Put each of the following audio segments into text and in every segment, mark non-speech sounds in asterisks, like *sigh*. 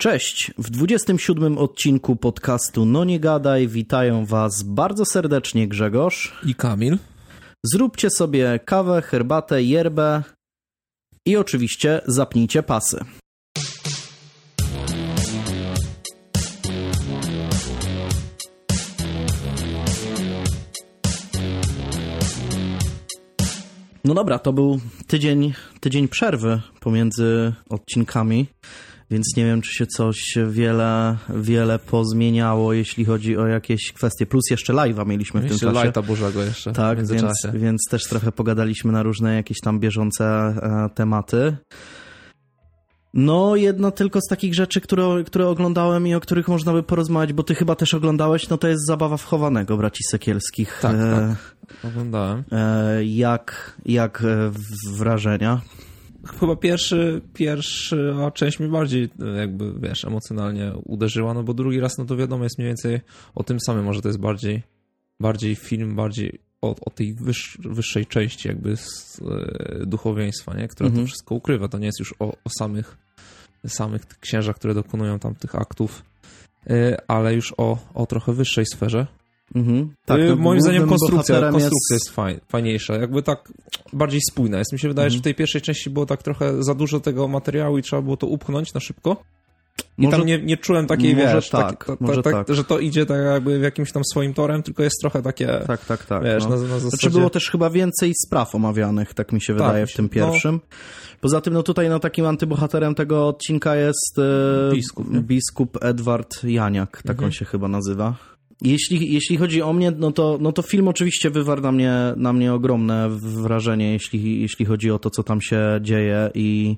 Cześć! W 27 odcinku podcastu No Nie Gadaj witają Was bardzo serdecznie Grzegorz i Kamil. Zróbcie sobie kawę, herbatę, yerbę i oczywiście zapnijcie pasy. No dobra, to był tydzień, tydzień przerwy pomiędzy odcinkami więc nie wiem, czy się coś wiele, wiele pozmieniało, jeśli chodzi o jakieś kwestie. Plus jeszcze live'a mieliśmy w tym czasie. live'a Bożego jeszcze Tak, więc, więc też trochę pogadaliśmy na różne jakieś tam bieżące e, tematy. No, jedna tylko z takich rzeczy, które, które oglądałem i o których można by porozmawiać, bo ty chyba też oglądałeś, no to jest Zabawa wchowanego braci Sekielskich. Tak, e, tak. Oglądałem. E, jak, jak e, wrażenia? Chyba pierwszy, pierwsza część mnie bardziej jakby, wiesz, emocjonalnie uderzyła, no bo drugi raz, no to wiadomo, jest mniej więcej o tym samym, może to jest bardziej, bardziej film, bardziej o, o tej wyż, wyższej części jakby z, e, duchowieństwa, nie? która mhm. to wszystko ukrywa. To nie jest już o, o samych, samych księżach, które dokonują tam tych aktów, e, ale już o, o trochę wyższej sferze. Mhm. Tak, y, moim zdaniem konstrukcja, konstrukcja jest, jest fajniejsza, jakby tak bardziej spójna jest. Mi się wydaje, mhm. że w tej pierwszej części było tak trochę za dużo tego materiału i trzeba było to upchnąć na szybko. I może, tam nie, nie czułem takiej, wiesz, tak, tak, tak, tak, że to idzie tak jakby w jakimś tam swoim torem, tylko jest trochę takie, tak, tak, tak, wiesz, no. na, na zasadzie... Znaczy było też chyba więcej spraw omawianych, tak mi się tak, wydaje, w tym no. pierwszym. No. Poza tym, no tutaj no, takim antybohaterem tego odcinka jest e, biskup, biskup Edward Janiak, tak mhm. on się chyba nazywa. Jeśli, jeśli chodzi o mnie, no to, no to film oczywiście wywarł na mnie, na mnie ogromne wrażenie, jeśli, jeśli chodzi o to, co tam się dzieje i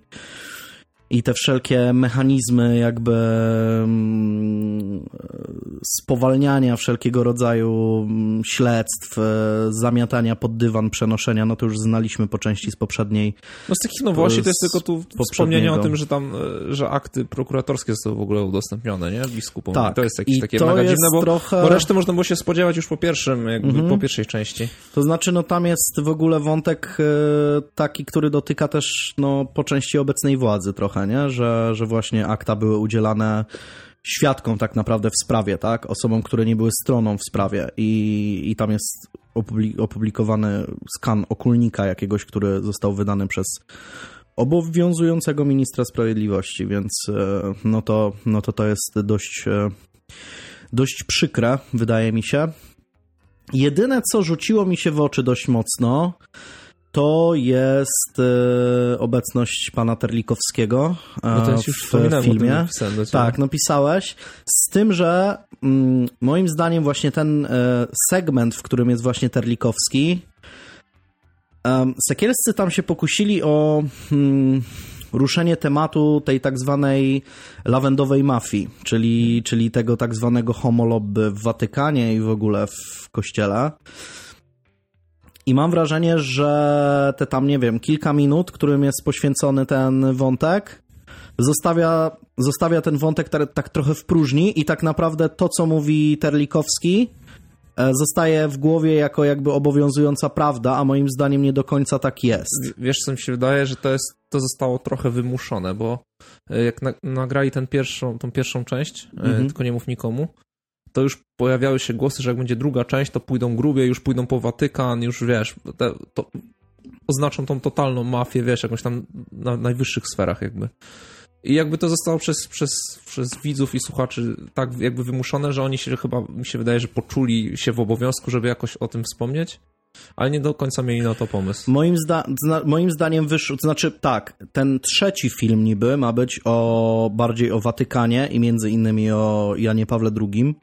i te wszelkie mechanizmy jakby mm, spowalniania wszelkiego rodzaju mm, śledztw, e, zamiatania pod dywan, przenoszenia, no to już znaliśmy po części z poprzedniej. No z takich nowości to jest tylko tu wspomnienie o tym, że tam, e, że akty prokuratorskie zostały w ogóle udostępnione, nie? Biskupom. Tak. To jest jakieś I takie to mega dziwne, bo, trochę... bo resztę można było się spodziewać już po pierwszym, jakby mhm. po pierwszej części. To znaczy, no tam jest w ogóle wątek e, taki, który dotyka też, no po części obecnej władzy trochę, trochę, nie? Że, że właśnie akta były udzielane świadkom tak naprawdę w sprawie, tak? Osobom, które nie były stroną w sprawie i, i tam jest opublikowany skan okulnika jakiegoś, który został wydany przez obowiązującego ministra sprawiedliwości, więc e, no to, no to to jest dość, e, dość przykre, wydaje mi się. Jedyne, co rzuciło mi się w oczy dość mocno, to jest e, obecność pana Terlikowskiego e, no to w filmie. Tak, no pisałeś. Z tym, że mm, moim zdaniem właśnie ten e, segment, w którym jest właśnie Terlikowski, Sekielscy tam się pokusili o hmm, ruszenie tematu tej tak zwanej lawendowej mafii, czyli, czyli tego tak zwanego homolobby w Watykanie i w ogóle w kościele. I mam wrażenie, że te tam, nie wiem, kilka minut, którym jest poświęcony ten wątek, zostawia, zostawia ten wątek tak, tak trochę w próżni i tak naprawdę to, co mówi Terlikowski, e, zostaje w głowie jako jakby obowiązująca prawda, a moim zdaniem nie do końca tak jest. Wiesz, co mi się wydaje, że to jest, to zostało trochę wymuszone, bo e, jak na, nagrali ten pierwszą, tą pierwszą część, e, mhm. tylko nie mów nikomu, to już pojawiały się głosy, że jak będzie druga część, to pójdą grubie, już pójdą po Watykan, już wiesz, te, to oznaczą tą totalną mafię, wiesz, jakąś tam na najwyższych sferach jakby. I jakby to zostało przez, przez, przez widzów i słuchaczy tak jakby wymuszone, że oni się chyba, mi się wydaje, że poczuli się w obowiązku, żeby jakoś o tym wspomnieć ale nie do końca mieli na to pomysł. Moim, zda moim zdaniem wyszło, to znaczy tak, ten trzeci film niby ma być o bardziej o Watykanie i między innymi o Janie Pawle II,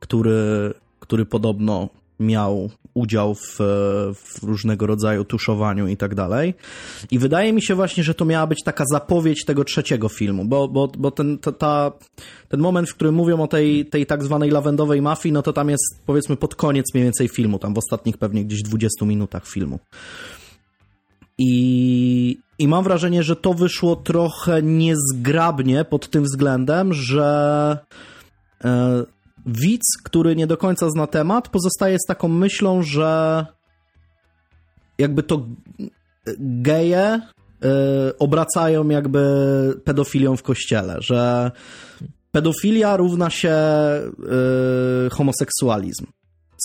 który, który podobno miał udział w, w, różnego rodzaju tuszowaniu i tak dalej. I wydaje mi się właśnie, że to miała być taka zapowiedź tego trzeciego filmu, bo, bo, bo ten, ta, ta, ten moment, w którym mówią o tej, tej tak zwanej lawendowej mafii, no to tam jest powiedzmy pod koniec mniej więcej filmu, tam w ostatnich pewnie gdzieś 20 minutach filmu. I, I mam wrażenie, że to wyszło trochę niezgrabnie pod tym względem, że e, widz, który nie do końca zna temat, pozostaje z taką myślą, że jakby to geje obracają jakby pedofilią w kościele, że pedofilia równa się homoseksualizm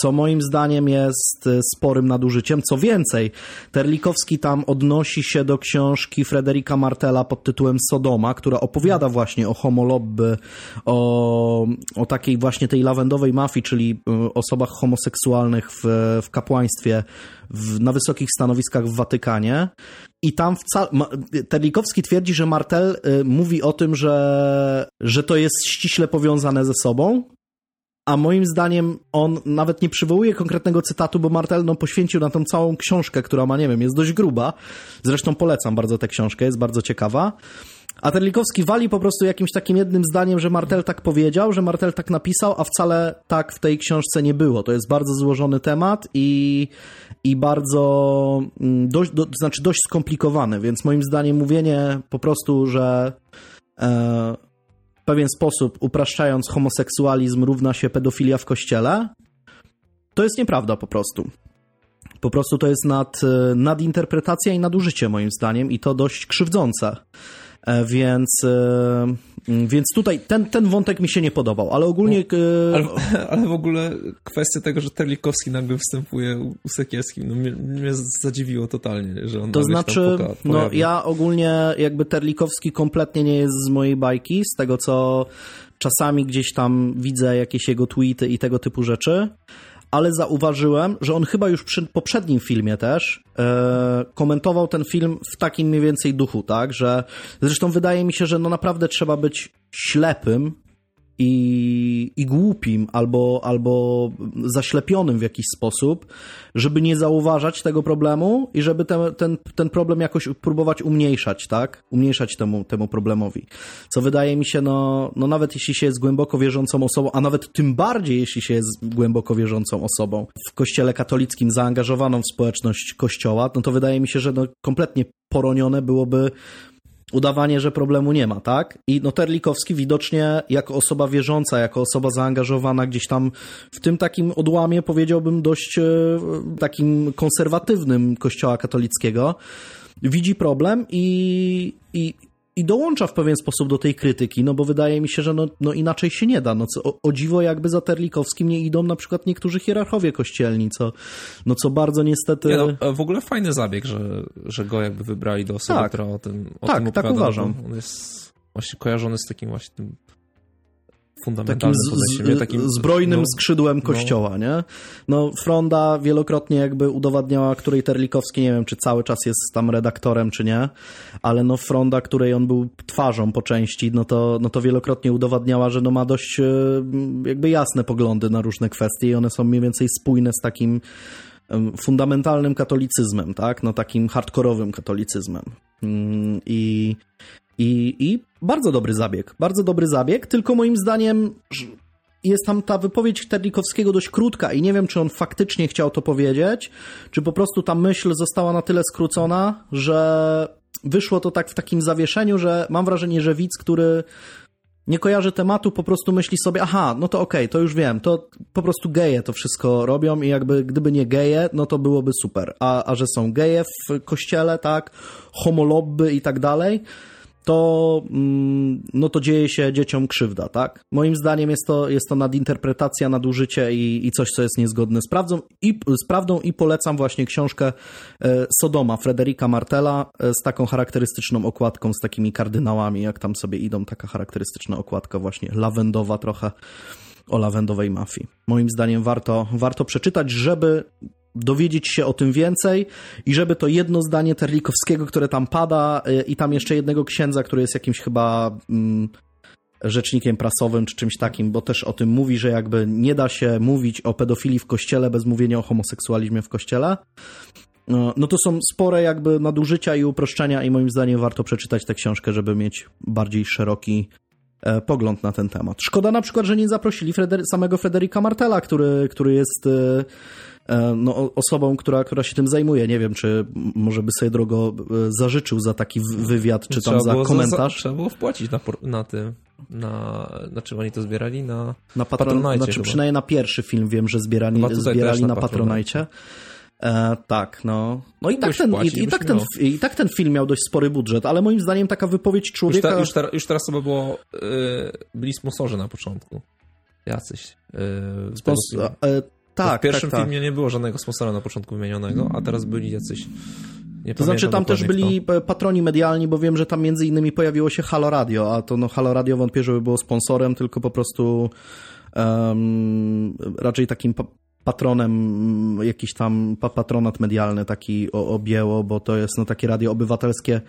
co moim zdaniem jest e, sporym nadużyciem. Co więcej, Terlikowski tam odnosi się do książki Frederika Martela pod tytułem Sodoma, która opowiada właśnie o homolobby, o, o takiej właśnie tej lawendowej mafii, czyli e, osobach homoseksualnych w, w kapłaństwie w, na wysokich stanowiskach w Watykanie. I tam wcale. Terlikowski twierdzi, że Martel y, mówi o tym, że, że to jest ściśle powiązane ze sobą, a moim zdaniem on nawet nie przywołuje konkretnego cytatu, bo Martel no, poświęcił na tą całą książkę, która ma, nie wiem, jest dość gruba. Zresztą polecam bardzo tę książkę, jest bardzo ciekawa. A Terlikowski wali po prostu jakimś takim jednym zdaniem, że Martel tak powiedział, że Martel tak napisał, a wcale tak w tej książce nie było. To jest bardzo złożony temat i, i bardzo mm, dość, do, znaczy dość skomplikowany, więc moim zdaniem mówienie po prostu, że e, pewien sposób, upraszczając homoseksualizm, równa się pedofilia w kościele, to jest nieprawda po prostu. Po prostu to jest nad, e, nadinterpretacja i nadużycie moim zdaniem i to dość krzywdzące. E, więc, e, więc tutaj ten, ten wątek mi się nie podobał, ale ogólnie... No, ale, ale, w ogóle kwestia tego, że Terlikowski nagle występuje u Sekielskim, no mnie, mnie zadziwiło totalnie, że on To znaczy, no ja ogólnie jakby Terlikowski kompletnie nie jest z mojej bajki, z tego co czasami gdzieś tam widzę jakieś jego tweety i tego typu rzeczy, ale zauważyłem, że on chyba już przy poprzednim filmie też e, komentował ten film w takim mniej więcej duchu, tak, że zresztą wydaje mi się, że no naprawdę trzeba być ślepym i, i głupim albo, albo zaślepionym w jakiś sposób, żeby nie zauważać tego problemu i żeby ten, ten, ten problem jakoś próbować umniejszać, tak? Umniejszać temu, temu problemowi. Co wydaje mi się, no, no nawet jeśli się jest głęboko wierzącą osobą, a nawet tym bardziej jeśli się jest głęboko wierzącą osobą w kościele katolickim zaangażowaną w społeczność kościoła, no to wydaje mi się, że no kompletnie poronione byłoby udawanie, że problemu nie ma, tak? I no Terlikowski widocznie jako osoba wierząca, jako osoba zaangażowana gdzieś tam w tym takim odłamie, powiedziałbym, dość e, takim konserwatywnym kościoła katolickiego, widzi problem i, i, i dołącza w pewien sposób do tej krytyki, no bo wydaje mi się, że no, no inaczej się nie da. No co, o, o, dziwo jakby za Terlikowskim nie idą na przykład niektórzy hierarchowie kościelni, co, no co bardzo niestety... Nie no, w ogóle fajny zabieg, że, że go jakby wybrali do osoby, tak. która o tym o Tak, tym tak uważam. On jest właśnie kojarzony z takim właśnie tym fundamentalnym takim, takim zbrojnym no, skrzydłem no. kościoła, no. nie? No, Fronda wielokrotnie jakby udowadniała, której Terlikowski, nie wiem, czy cały czas jest tam redaktorem, czy nie, ale no Fronda, której on był twarzą po części, no to, no to wielokrotnie udowadniała, że no ma dość e, jakby jasne poglądy na różne kwestie i one są mniej więcej spójne z takim fundamentalnym katolicyzmem, tak? No takim hardkorowym katolicyzmem. Mm, I, i, I bardzo dobry zabieg, bardzo dobry zabieg, tylko moim zdaniem jest tam ta wypowiedź Terlikowskiego dość krótka i nie wiem, czy on faktycznie chciał to powiedzieć, czy po prostu ta myśl została na tyle skrócona, że wyszło to tak w takim zawieszeniu, że mam wrażenie, że widz, który nie kojarzy tematu, po prostu myśli sobie, aha, no to okej, okay, to już wiem, to po prostu geje to wszystko robią i jakby gdyby nie geje, no to byłoby super. A, a że są geje w kościele, tak, homolobby i tak dalej, to, mm, no to dzieje się dzieciom krzywda, tak? Moim zdaniem jest to, jest to nadinterpretacja, nadużycie i, i coś, co jest niezgodne z prawdą, i, z prawdą i polecam właśnie książkę e, Sodoma Frederika Martela e, z taką charakterystyczną okładką, z takimi kardynałami, jak tam sobie idą, taka charakterystyczna okładka właśnie lawendowa trochę o lawendowej mafii. Moim zdaniem warto, warto przeczytać, żeby dowiedzieć się o tym więcej i żeby to jedno zdanie Terlikowskiego, które tam pada y, i tam jeszcze jednego księdza, który jest jakimś chyba mm, rzecznikiem prasowym czy czymś takim, bo też o tym mówi, że jakby nie da się mówić o pedofilii w kościele bez mówienia o homoseksualizmie w kościele. No, no to są spore jakby nadużycia i uproszczenia i moim zdaniem warto przeczytać tę książkę, żeby mieć bardziej szeroki e, pogląd na ten temat. Szkoda na przykład, że nie zaprosili Freder samego Frederika Martela, który, który jest e, no, osobą, która, która się tym zajmuje. Nie wiem, czy może by sobie drogo e, zażyczył za taki wywiad, czy tam za komentarz. Za, trzeba było wpłacić na, na tym. Na, na czym oni to zbierali? Na, na patron, Patronite. Znaczy chyba. przynajmniej na pierwszy film wiem, że zbierali, zbierali na, na Patronite. E, tak, no. No i tak, ten, i, i, tak ten, i tak ten film miał dość spory budżet, ale moim zdaniem taka wypowiedź człowieka... Już, te, już, te, już teraz by było... Yy, byli sponsorzy na początku. Jacyś. Yy, Spons- e, tak, w pierwszym tak, tak. filmie nie było żadnego sponsora na początku wymienionego, a teraz byli jacyś... Nie to znaczy tam też byli kto. patroni medialni, bo wiem, że tam między innymi pojawiło się Halo Radio, a to no Halo Radio wątpię, żeby było sponsorem, tylko po prostu um, raczej takim patronem, jakiś tam patronat medialny taki objęło, bo to jest no, takie radio obywatelskie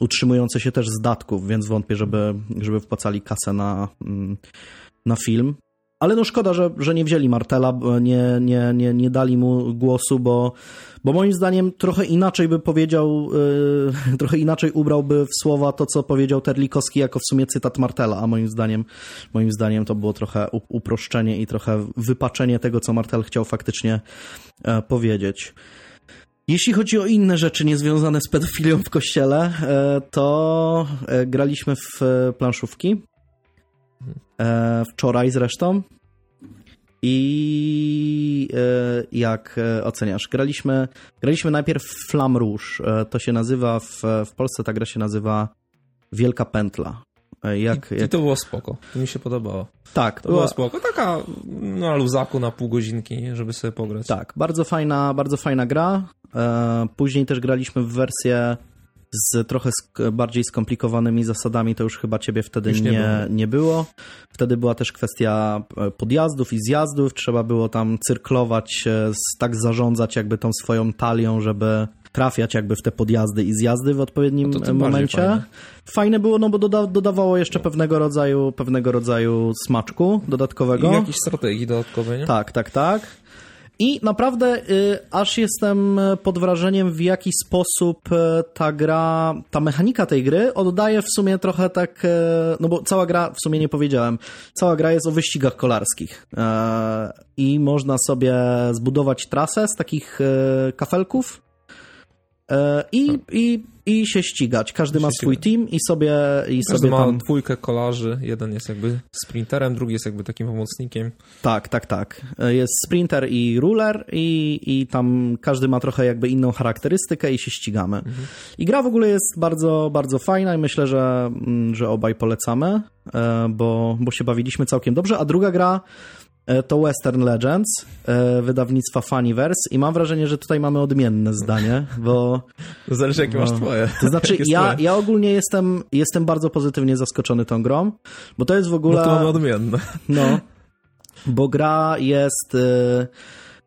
utrzymujące się też z datków, więc wątpię, żeby, żeby wpłacali kasę na, mm, na film. Ale no szkoda, że, że nie wzięli Martela, nie, nie, nie, nie dali mu głosu, bo, bo moim zdaniem trochę inaczej by powiedział, yy, *laughs* trochę inaczej ubrałby w słowa to, co powiedział Terlikowski jako w sumie cytat Martela, a moim zdaniem, moim zdaniem to było trochę uproszczenie i trochę wypaczenie tego, co Martel chciał faktycznie e, powiedzieć. Jeśli chodzi o inne rzeczy niezwiązane z pedofilią w kościele, e, to e, graliśmy w planszówki. E, wczoraj zresztą. I e, jak e, oceniasz? Graliśmy, graliśmy najpierw Flam Rouge. To się nazywa, w, w Polsce ta gra się nazywa Wielka Pętla. Jak, I, jak... I to było spoko. To mi się podobało. Tak. To była... było spoko. Taka na luzaku na pół godzinki, żeby sobie pograć. Tak. Bardzo fajna, bardzo fajna gra. Później też graliśmy w wersję z trochę sk bardziej skomplikowanymi zasadami, to już chyba ciebie wtedy nie, nie, nie, było. Wtedy była też kwestia e, podjazdów i zjazdów, trzeba było tam cyrklować, tak zarządzać jakby tą swoją talią, żeby trafiać jakby w te podjazdy i zjazdy w odpowiednim no momencie. Fajne. fajne. było, no bo doda dodawało jeszcze no. pewnego rodzaju pewnego rodzaju smaczku dodatkowego. I jakiejś strategii dodatkowej, nie? Tak, tak, tak. I naprawdę y, aż jestem pod wrażeniem, w jaki sposób y, ta gra, ta mechanika tej gry oddaje w sumie trochę tak, y, no bo cała gra, w sumie nie powiedziałem, cała gra jest o wyścigach kolarskich. Y, I można sobie zbudować trasę z takich y, kafelków I, i, i się ścigać. Każdy ma swój team i sobie, i Każdy sobie tam... ma dwójkę kolarzy. Jeden jest jakby sprinterem, drugi jest jakby takim pomocnikiem. Tak, tak, tak. E, jest sprinter i ruler i, i tam każdy ma trochę jakby inną charakterystykę i się ścigamy. Mhm. I gra w ogóle jest bardzo, bardzo fajna i myślę, że, mm, że obaj polecamy, e, bo, bo się bawiliśmy całkiem dobrze. A druga gra E, to Western Legends e, wydawnictwa Funnyverse i mam wrażenie, że tutaj mamy odmienne zdanie, bo... *laughs* Zależy jakie masz twoje. To znaczy ja, ja ogólnie jestem, jestem bardzo pozytywnie zaskoczony tą grą, bo to jest w ogóle... No to mamy odmienne. *laughs* No, bo gra jest... E,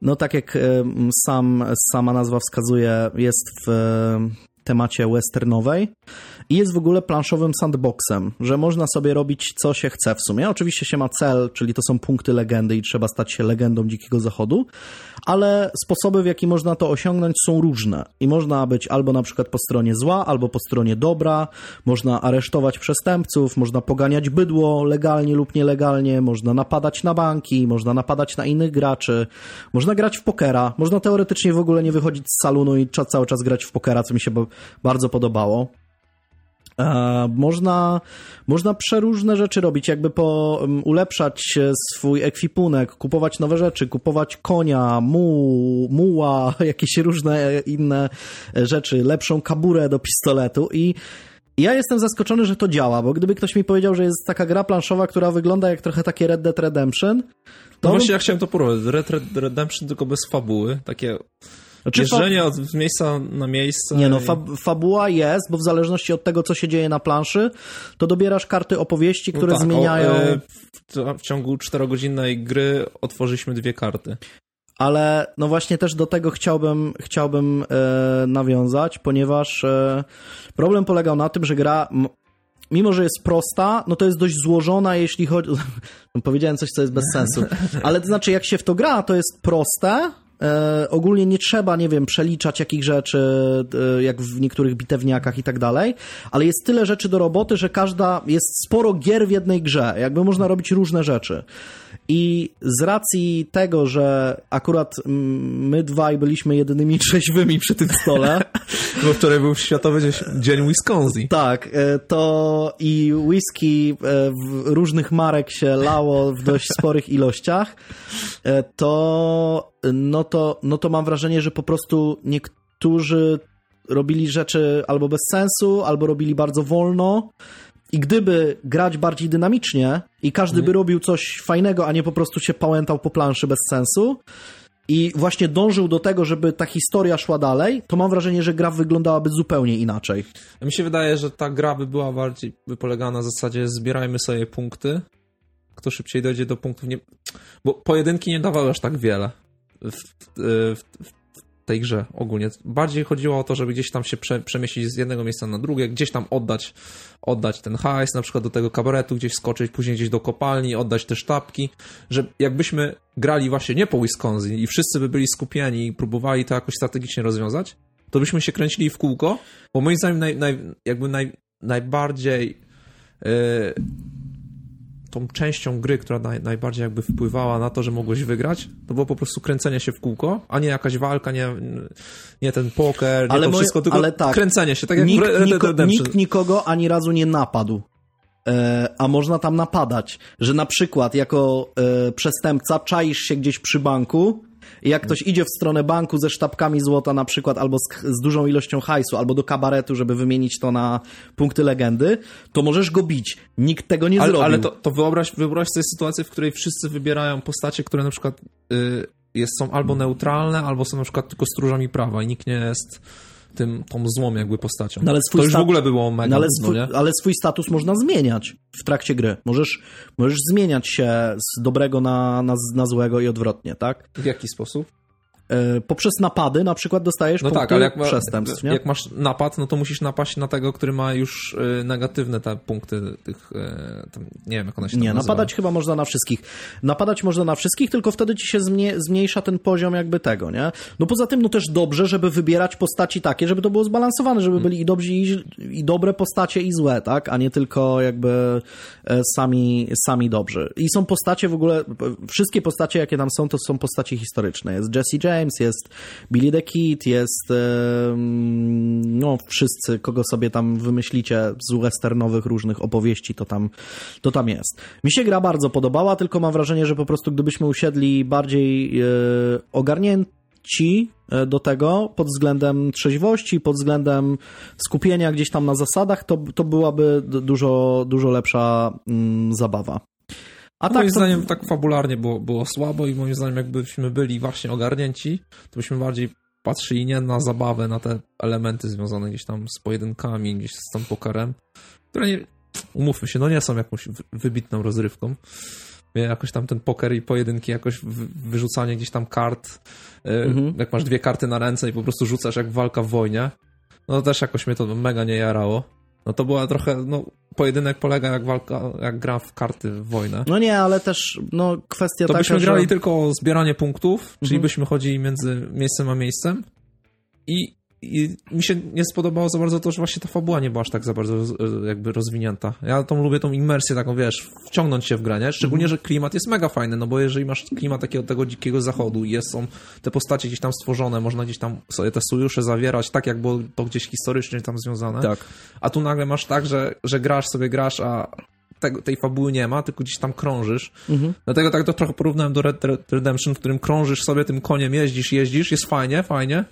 no tak jak sam, sama nazwa wskazuje, jest w temacie westernowej i jest w ogóle planszowym sandboxem, że można sobie robić co się chce w sumie. Oczywiście się ma cel, czyli to są punkty legendy i trzeba stać się legendą Dzikiego Zachodu, ale sposoby w jaki można to osiągnąć są różne i można być albo na przykład po stronie zła, albo po stronie dobra, można aresztować przestępców, można poganiać bydło legalnie lub nielegalnie, można napadać na banki, można napadać na innych graczy, można grać w pokera, można teoretycznie w ogóle nie wychodzić z salonu i cały czas grać w pokera, co mi się bardzo podobało. E, można, można przeróżne rzeczy robić, jakby po, um, ulepszać swój ekwipunek, kupować nowe rzeczy, kupować konia, muł, muła, *laughs* jakieś różne inne rzeczy, lepszą kaburę do pistoletu i ja jestem zaskoczony, że to działa, bo gdyby ktoś mi powiedział, że jest taka gra planszowa, która wygląda jak trochę takie Red Dead Redemption, to... No właśnie ja chciałem to porównać. Red Dead Redemption tylko bez fabuły, takie znaczy, Jeżdżenie od miejsca na miejsce. Nie no, fa fabuła jest, bo w zależności od tego, co się dzieje na planszy, to dobierasz karty opowieści, no które no tak, zmieniają... O, e, w, w ciągu czterogodzinnej gry otworzyliśmy dwie karty. Ale no właśnie też do tego chciałbym, chciałbym e, nawiązać, ponieważ e, problem polegał na tym, że gra mimo że jest prosta, no to jest dość złożona, jeśli chodzi. *laughs* Powiedziałem coś, co jest bez sensu. *laughs* Ale to znaczy, jak się w to gra, to jest proste, E, ogólnie nie trzeba, nie wiem, przeliczać jakich rzeczy, e, jak w niektórych bitewniakach i tak dalej, ale jest tyle rzeczy do roboty, że każda, jest sporo gier w jednej grze, jakby można robić różne rzeczy. I z racji tego, że akurat my dwaj byliśmy jedynymi *laughs* trzeźwymi przy tym stole, *laughs* Bo wczoraj był Światowy Dzień Wisconsin. Tak, e, to i whisky e, w różnych marek się lało w dość sporych ilościach, e, to no to, no to mam wrażenie, że po prostu niektórzy robili rzeczy albo bez sensu, albo robili bardzo wolno. I gdyby grać bardziej dynamicznie i każdy by robił coś fajnego, a nie po prostu się pałętał po planszy bez sensu, i właśnie dążył do tego, żeby ta historia szła dalej, to mam wrażenie, że gra wyglądałaby zupełnie inaczej. Mi się wydaje, że ta gra by była bardziej, by polegała na zasadzie zbierajmy sobie punkty, kto szybciej dojdzie do punktów, nie... bo pojedynki nie dawały aż tak wiele w, w, w, tej grze ogólnie. Bardziej chodziło o to, żeby gdzieś tam się prze, przemieścić z jednego miejsca na drugie, gdzieś tam oddać, oddać ten hajs, na przykład do tego kabaretu, gdzieś skoczyć, później gdzieś do kopalni, oddać te sztabki, że jakbyśmy grali właśnie nie po Wisconsin i wszyscy by byli skupieni i próbowali to jakoś strategicznie rozwiązać, to byśmy się kręcili w kółko, bo moim zdaniem naj, naj, jakby naj, najbardziej yy, tą częścią gry, która naj, najbardziej jakby wpływała na to, że mogłeś wygrać, to było po prostu kręcenie się w kółko, a nie jakaś walka, nie, nie ten poker, nie ale to moje, wszystko, tylko ale tak, kręcenie się, tak jak nikt, Red Redemption. Nikt nikogo ani razu nie napadł. E, a można tam napadać, że na przykład jako e, przestępca czaisz się gdzieś przy banku i jak ktoś idzie w stronę banku ze sztabkami złota na przykład, albo z, z, dużą ilością hajsu, albo do kabaretu, żeby wymienić to na punkty legendy, to możesz go bić. Nikt tego nie ale, zrobił. Ale to, to wyobraź, wyobraź sobie sytuację, w której wszyscy wybierają postacie, które na przykład y, jest, są albo neutralne, albo są na przykład tylko stróżami prawa i nikt nie jest tym, tą złą jakby postacią. No, ale swój to już w ogóle było mega. No, ale, swój, no, ale swój status można zmieniać w trakcie gry. Możesz, możesz zmieniać się z dobrego na, na, na złego i odwrotnie, tak? W jaki sposób? E, poprzez napady na przykład dostajesz no tak, ale jak ma, przestępstw. Nie? Jak masz napad, no to musisz napaść na tego, który ma już e, negatywne te punkty tych, e, tam, nie wiem jak one się Nie, napadać chyba można na wszystkich. Napadać można na wszystkich, tylko wtedy ci się zmniejsza ten poziom jakby tego, nie? No poza tym, no też dobrze, żeby wybierać postaci takie, żeby to było zbalansowane, żeby byli i dobrzy i, i dobre postacie i złe, tak? A nie tylko jakby sami, sami dobrzy. I są postacie w ogóle, wszystkie postacie jakie tam są, to są postacie historyczne. Jest Jesse James, James, jest Billy the Kid, jest no wszyscy, kogo sobie tam wymyślicie z westernowych różnych opowieści, to tam, to tam jest. Mi się gra bardzo podobała, tylko mam wrażenie, że po prostu gdybyśmy usiedli bardziej e, ogarnięci e, do tego pod względem trzeźwości, pod względem skupienia gdzieś tam na zasadach, to, to byłaby dużo, dużo lepsza mm, zabawa. A moim tak, zdaniem to... tak fabularnie było, było słabo i moim zdaniem jakbyśmy byli właśnie ogarnięci, to byśmy bardziej patrzyli nie na zabawę, na te elementy związane gdzieś tam z pojedynkami, gdzieś z tą pokerem, które nie, umówmy się, no nie są jakąś wybitną rozrywką. Jakoś tam ten poker i pojedynki, jakoś wyrzucanie gdzieś tam kart, y, mhm. jak masz dwie karty na ręce i po prostu rzucasz jak walka w wojnie, no to też jakoś mnie to mega nie jarało. No to była trochę, no pojedynek polega jak walka, jak gra w karty w wojnę. No nie, ale też no kwestia to taka, byśmy grali tylko o zbieranie punktów, czyli mhm. byśmy chodzili między miejscem a miejscem i i mi się nie spodobało za bardzo to, że właśnie ta fabuła nie była aż tak za bardzo e, jakby rozwinięta. Ja tą lubię tą imersję taką, wiesz, wciągnąć się w granie, szczególnie, że klimat jest mega fajny, no bo jeżeli masz klimat takiego tego dzikiego zachodu i jest, są te postacie gdzieś tam stworzone, można gdzieś tam sobie te sojusze zawierać, tak jak było to gdzieś historycznie tam związane. Tak. A tu nagle masz tak, że, że grasz sobie, grasz, a tego, tej fabuły nie ma, tylko gdzieś tam krążysz. Mhm. Dlatego tak to trochę porównałem do Red Dead Redemption, w którym krążysz sobie tym koniem, jeździsz, jeździsz, jest fajnie, fajnie,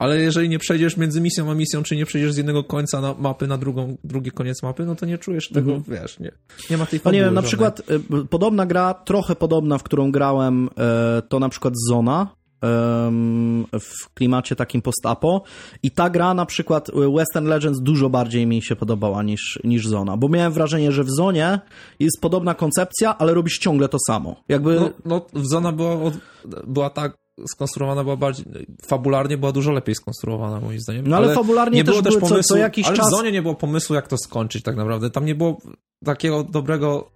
ale jeżeli nie przejdziesz między misją a misją, czy nie przejdziesz z jednego końca na mapy na drugą, drugi koniec mapy, no to nie czujesz tego, mhm. wiesz, nie, nie ma tej fabuły. No nie wiem, na przykład y, podobna gra, trochę podobna, w którą grałem, y, to na przykład Zona, w klimacie takim post-apo i ta gra na przykład y, Western Legends dużo bardziej mi się podobała niż, niż Zona, bo miałem wrażenie, że w Zonie jest podobna koncepcja, ale robisz ciągle to samo. Jakby... No, no Zona była, była tak skonstruowana była bardziej, fabularnie była dużo lepiej skonstruowana moim zdaniem. No ale, ale fabularnie nie było też pomysłu, co, co jakiś ale czas... w Zonie nie było pomysłu, jak to skończyć tak naprawdę. Tam nie było takiego dobrego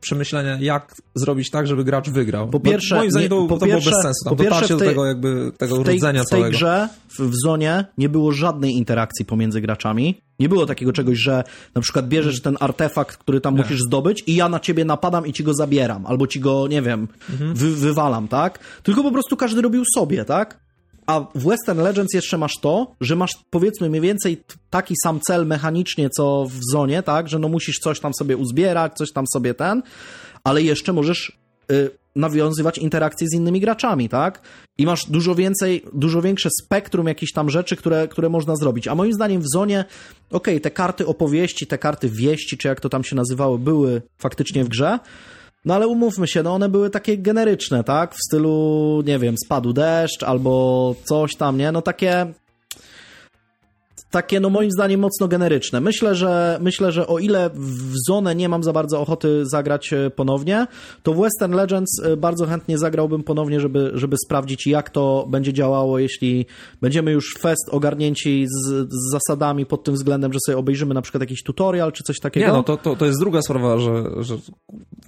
przemyślenia, jak zrobić tak, żeby gracz wygrał. Po pierwsze, moim zdaniem nie, to, to pierwsze, było bez sensu. Tam po pierwsze, tej, do tego jakby tego w tej, rdzenia w tej całego. grze, w, w zonie, nie było żadnej interakcji pomiędzy graczami. Nie było takiego czegoś, że na przykład bierzesz ten artefakt, który tam nie. musisz zdobyć i ja na ciebie napadam i ci go zabieram, albo ci go, nie wiem, mhm. wy, wywalam, tak? Tylko po prostu każdy robił sobie, tak? a w Western Legends jeszcze masz to, że masz powiedzmy mniej więcej taki sam cel mechanicznie, co w zonie, tak, że no musisz coś tam sobie uzbierać, coś tam sobie ten, ale jeszcze możesz y, nawiązywać interakcje z innymi graczami, tak? I masz dużo więcej, dużo większe spektrum jakichś tam rzeczy, które, które można zrobić. A moim zdaniem w zonie, okej, okay, te karty opowieści, te karty wieści, czy jak to tam się nazywało, były faktycznie w grze, no ale umówmy się, no one były takie generyczne, tak? W stylu, nie wiem, spadł deszcz albo coś tam, nie? No takie takie, no moim zdaniem, mocno generyczne. Myślę, że myślę, że o ile w zonę nie mam za bardzo ochoty zagrać e, ponownie, to w Western Legends e, bardzo chętnie zagrałbym ponownie, żeby, żeby sprawdzić, jak to będzie działało, jeśli będziemy już fest ogarnięci z, z zasadami pod tym względem, że sobie obejrzymy na przykład jakiś tutorial czy coś takiego. Nie, no to, to, to jest druga sprawa, że, że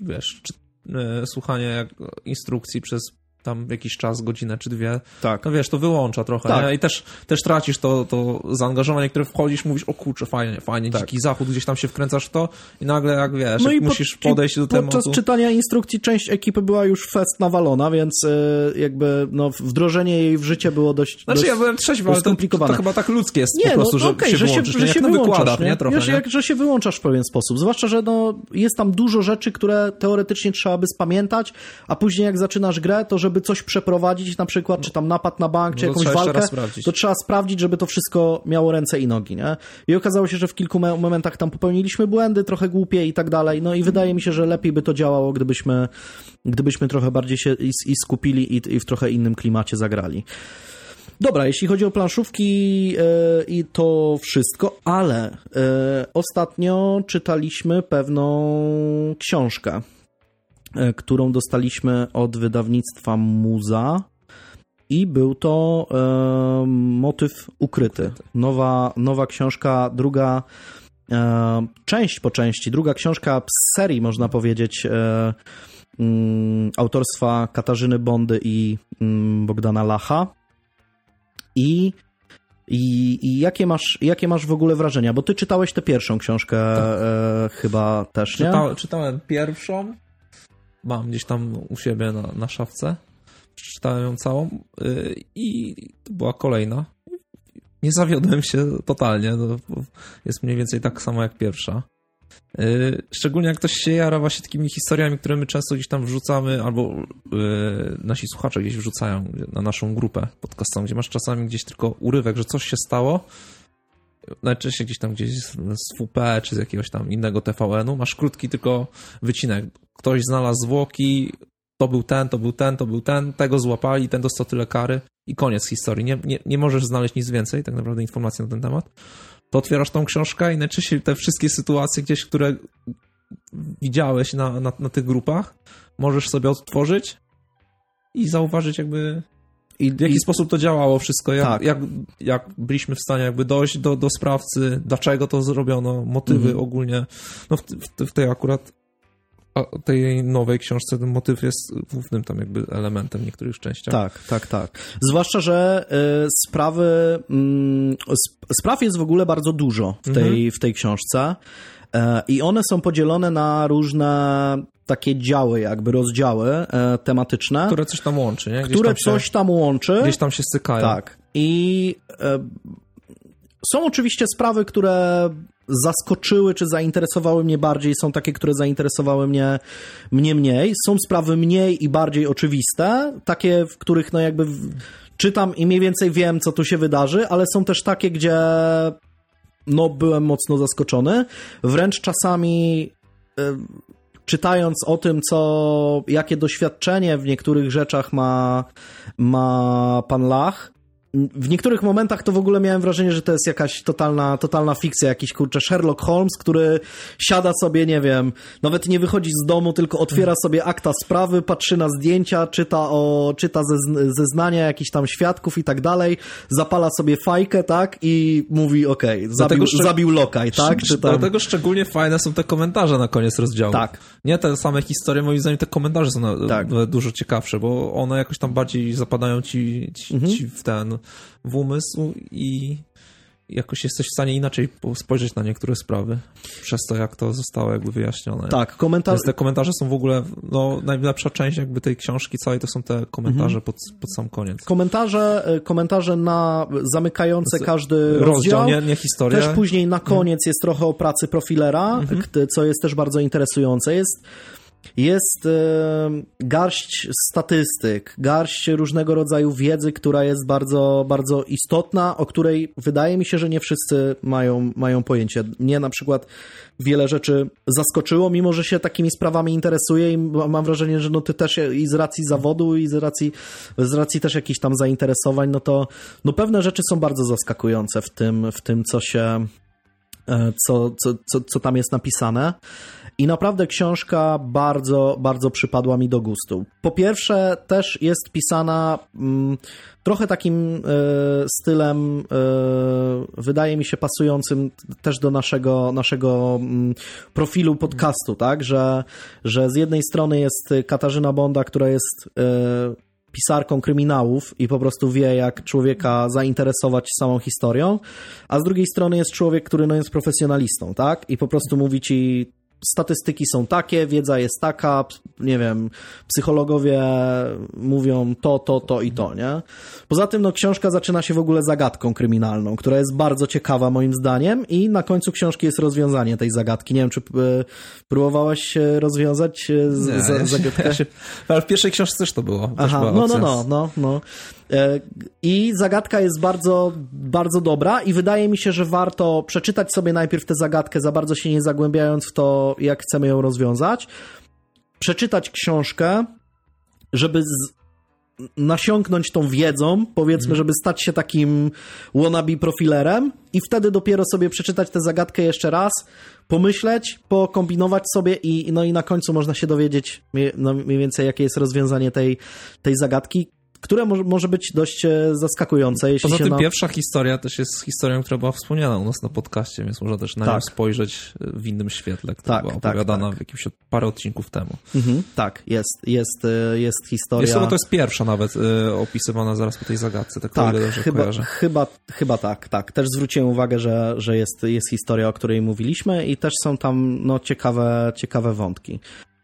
wiesz, czy, e, słuchanie instrukcji przez tam jakiś czas, godzinę czy dwie, tak. no wiesz, to wyłącza trochę, tak. I też, też tracisz to, to zaangażowanie, które wchodzisz, mówisz, o kurczę, fajnie, fajnie, tak. dziki zachód, gdzieś tam się wkręcasz w to i nagle jak wiesz, no jak i musisz pod, podejść do tematu. Podczas czytania instrukcji część ekipy była już fest nawalona, więc e, jakby no, wdrożenie jej w życie było dość Znaczy dość, ja byłem trzeźwy, ale to, to, to, chyba tak ludzkie jest nie, po prostu, no, okay, że, się że, się, że się wyłączasz, wykłada, nie? Trochę, Wiesz, nie? Jak, że się wyłączasz w pewien sposób, zwłaszcza, że no, jest tam dużo rzeczy, które teoretycznie trzeba by spamiętać, a później jak zaczynasz grę, to żeby coś przeprowadzić na przykład, czy tam napad na bank, czy no jakąś walkę, to trzeba sprawdzić, żeby to wszystko miało ręce i nogi, nie? I okazało się, że w kilku momentach tam popełniliśmy błędy, trochę głupie i tak dalej, no i wydaje mi się, że lepiej by to działało, gdybyśmy, gdybyśmy trochę bardziej się i, i skupili i, i w trochę innym klimacie zagrali. Dobra, jeśli chodzi o planszówki yy, i to wszystko, ale yy, ostatnio czytaliśmy pewną książkę. E, którą dostaliśmy od wydawnictwa Muza. I był to e, motyw ukryty. Nowa, nowa książka, druga e, część po części, druga książka z serii, można powiedzieć, e, mm, autorstwa Katarzyny Bondy i mm, Bogdana Lacha. I i, I, jakie, masz, jakie masz w ogóle wrażenia? Bo ty czytałeś tę pierwszą książkę tak. e, chyba też, nie? Czyta, czytałem pierwszą, mam gdzieś tam u siebie na, na szafce. Przeczytałem ją całą yy, i to była kolejna. Nie zawiodłem się totalnie. No, jest mniej więcej tak samo jak pierwsza. Yy, szczególnie jak ktoś się jara właśnie takimi historiami, które my często gdzieś tam wrzucamy, albo yy, nasi słuchacze gdzieś wrzucają na naszą grupę podcastową, gdzie masz czasami gdzieś tylko urywek, że coś się stało, najczęściej gdzieś tam gdzieś z WP czy z jakiegoś tam innego TVN-u, masz krótki tylko wycinek ktoś znalazł zwłoki, to był ten, to był ten, to był ten, tego złapali, ten dostał tyle kary i koniec historii. Nie, nie, nie możesz znaleźć nic więcej, tak naprawdę informacji na ten temat. To otwierasz tą książkę i najczęściej te wszystkie sytuacje gdzieś, które widziałeś na, na, na tych grupach, możesz sobie odtworzyć i zauważyć jakby i w jaki i... sposób to działało wszystko, jak, tak. jak, jak byliśmy w stanie jakby dojść do, do sprawcy, dlaczego to zrobiono, motywy mm -hmm. ogólnie. No w, w, w tej akurat tej nowej książce ten motyw jest głównym tam jakby elementem niektórych częściach. Tak, tak, tak. Zwłaszcza, że y, sprawy, y, spraw jest w ogóle bardzo dużo w tej, mhm. w tej książce i one są podzielone na różne takie działy, jakby rozdziały e, tematyczne. Które coś tam łączy, nie? Gdzieś które tam się, coś tam łączy. Gdzieś tam się stykają. Tak. I e, są oczywiście sprawy, które zaskoczyły czy zainteresowały mnie bardziej, są takie, które zainteresowały mnie, mnie mniej. Są sprawy mniej i bardziej oczywiste, takie, w których no jakby czytam i mniej więcej wiem, co tu się wydarzy, ale są też takie, gdzie no byłem mocno zaskoczony. Wręcz czasami y, czytając o tym, co, jakie doświadczenie w niektórych rzeczach ma, ma pan Lach, w niektórych momentach to w ogóle miałem wrażenie, że to jest jakaś totalna, totalna fikcja, jakiś kurczę Sherlock Holmes, który siada sobie, nie wiem, nawet nie wychodzi z domu, tylko otwiera sobie akta sprawy, patrzy na zdjęcia, czyta o, czyta zeznania jakichś tam świadków i tak dalej, zapala sobie fajkę, tak, i mówi, okej, okay, zabił, zabił lokaj, tak? Czy tam... Dlatego szczególnie fajne są te komentarze na koniec rozdziału. Tak. Nie te same historie, moim zdaniem te komentarze są na, tak. dużo ciekawsze, bo one jakoś tam bardziej zapadają ci, ci, mhm. ci w ten w umysł i jakoś jesteś w stanie inaczej spojrzeć na niektóre sprawy przez to, jak to zostało jakby wyjaśnione. Tak, komentarze... te komentarze są w ogóle, no najlepsza część jakby tej książki całej to są te komentarze mhm. pod, pod sam koniec. Komentarze, e, komentarze na zamykające każdy rozdział, rozdział nie, nie historia. Też później na koniec mhm. jest trochę o pracy profilera, mhm. co jest też bardzo interesujące. Jest jest e, garść statystyk, garść różnego rodzaju wiedzy, która jest bardzo, bardzo istotna, o której wydaje mi się, że nie wszyscy mają, mają pojęcie. Mnie na przykład wiele rzeczy zaskoczyło, mimo że się takimi sprawami interesuję i mam wrażenie, że no ty też i z racji zawodu i z racji, z racji też jakichś tam zainteresowań, no to no pewne rzeczy są bardzo zaskakujące w tym, w tym co się e, co, co, co, co tam jest napisane. I naprawdę książka bardzo, bardzo przypadła mi do gustu. Po pierwsze, też jest pisana mm, trochę takim y, stylem, y, wydaje mi się, pasującym też do naszego, naszego y, profilu podcastu, tak? Że, że z jednej strony jest Katarzyna Bonda, która jest e, pisarką kryminałów i po prostu wie, jak człowieka zainteresować samą historią, a z drugiej strony jest człowiek, który no, jest profesjonalistą, tak? I po prostu mówi ci statystyki są takie, wiedza jest taka, nie wiem, psychologowie mówią to, to, to i to, nie? Poza tym, no, książka zaczyna się w ogóle zagadką kryminalną, która jest bardzo ciekawa moim zdaniem i na końcu książki jest rozwiązanie tej zagadki. Nie wiem, czy e, próbowałeś rozwiązać e, z, nie, z, zagadkę? *laughs* Ja się, ale w pierwszej książce też to było. Aha, no, no, no, no, no. E, I zagadka jest bardzo, bardzo dobra i wydaje mi się, że warto przeczytać sobie najpierw tę zagadkę, za bardzo się nie zagłębiając w to, jak chcemy ją rozwiązać. Przeczytać książkę, żeby z, nasiąknąć tą wiedzą, powiedzmy, mhm. żeby stać się takim wannabe profilerem i wtedy dopiero sobie przeczytać tę zagadkę jeszcze raz, pomyśleć, pokombinować sobie i, no i na końcu można się dowiedzieć no, mniej więcej, jakie jest rozwiązanie tej, tej zagadki które może, może być dość e, zaskakujące. Jeśli Poza tym pierwsza historia też jest historią, która była wspomniana u nas na podcaście, więc można też na tak. nią spojrzeć w innym świetle, która tak, była tak, opowiadana tak, tak. w jakimś parę odcinków temu. Mhm, tak, jest, jest, e, jest historia. Jest to, jest pierwsza nawet opisywana zaraz po tej zagadce, tak, tak dobrze chyba, kojarzę. Chyba, chyba tak, tak. Też zwróciłem uwagę, że, że jest, jest historia, o której mówiliśmy i też są tam no, ciekawe, ciekawe wątki.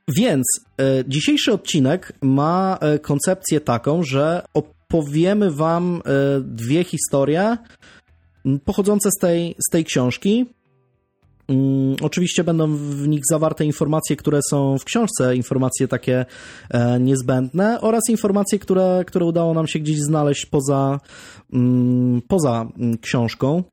Więc e, dzisiejszy odcinek ma e, koncepcję taką, że opowiemy Wam e, dwie historie pochodzące z tej, z tej książki. Mm, oczywiście będą w nich zawarte informacje, które są w książce, informacje takie niezbędne oraz informacje, które, które udało nam się gdzieś znaleźć poza, mm, poza mm, książką.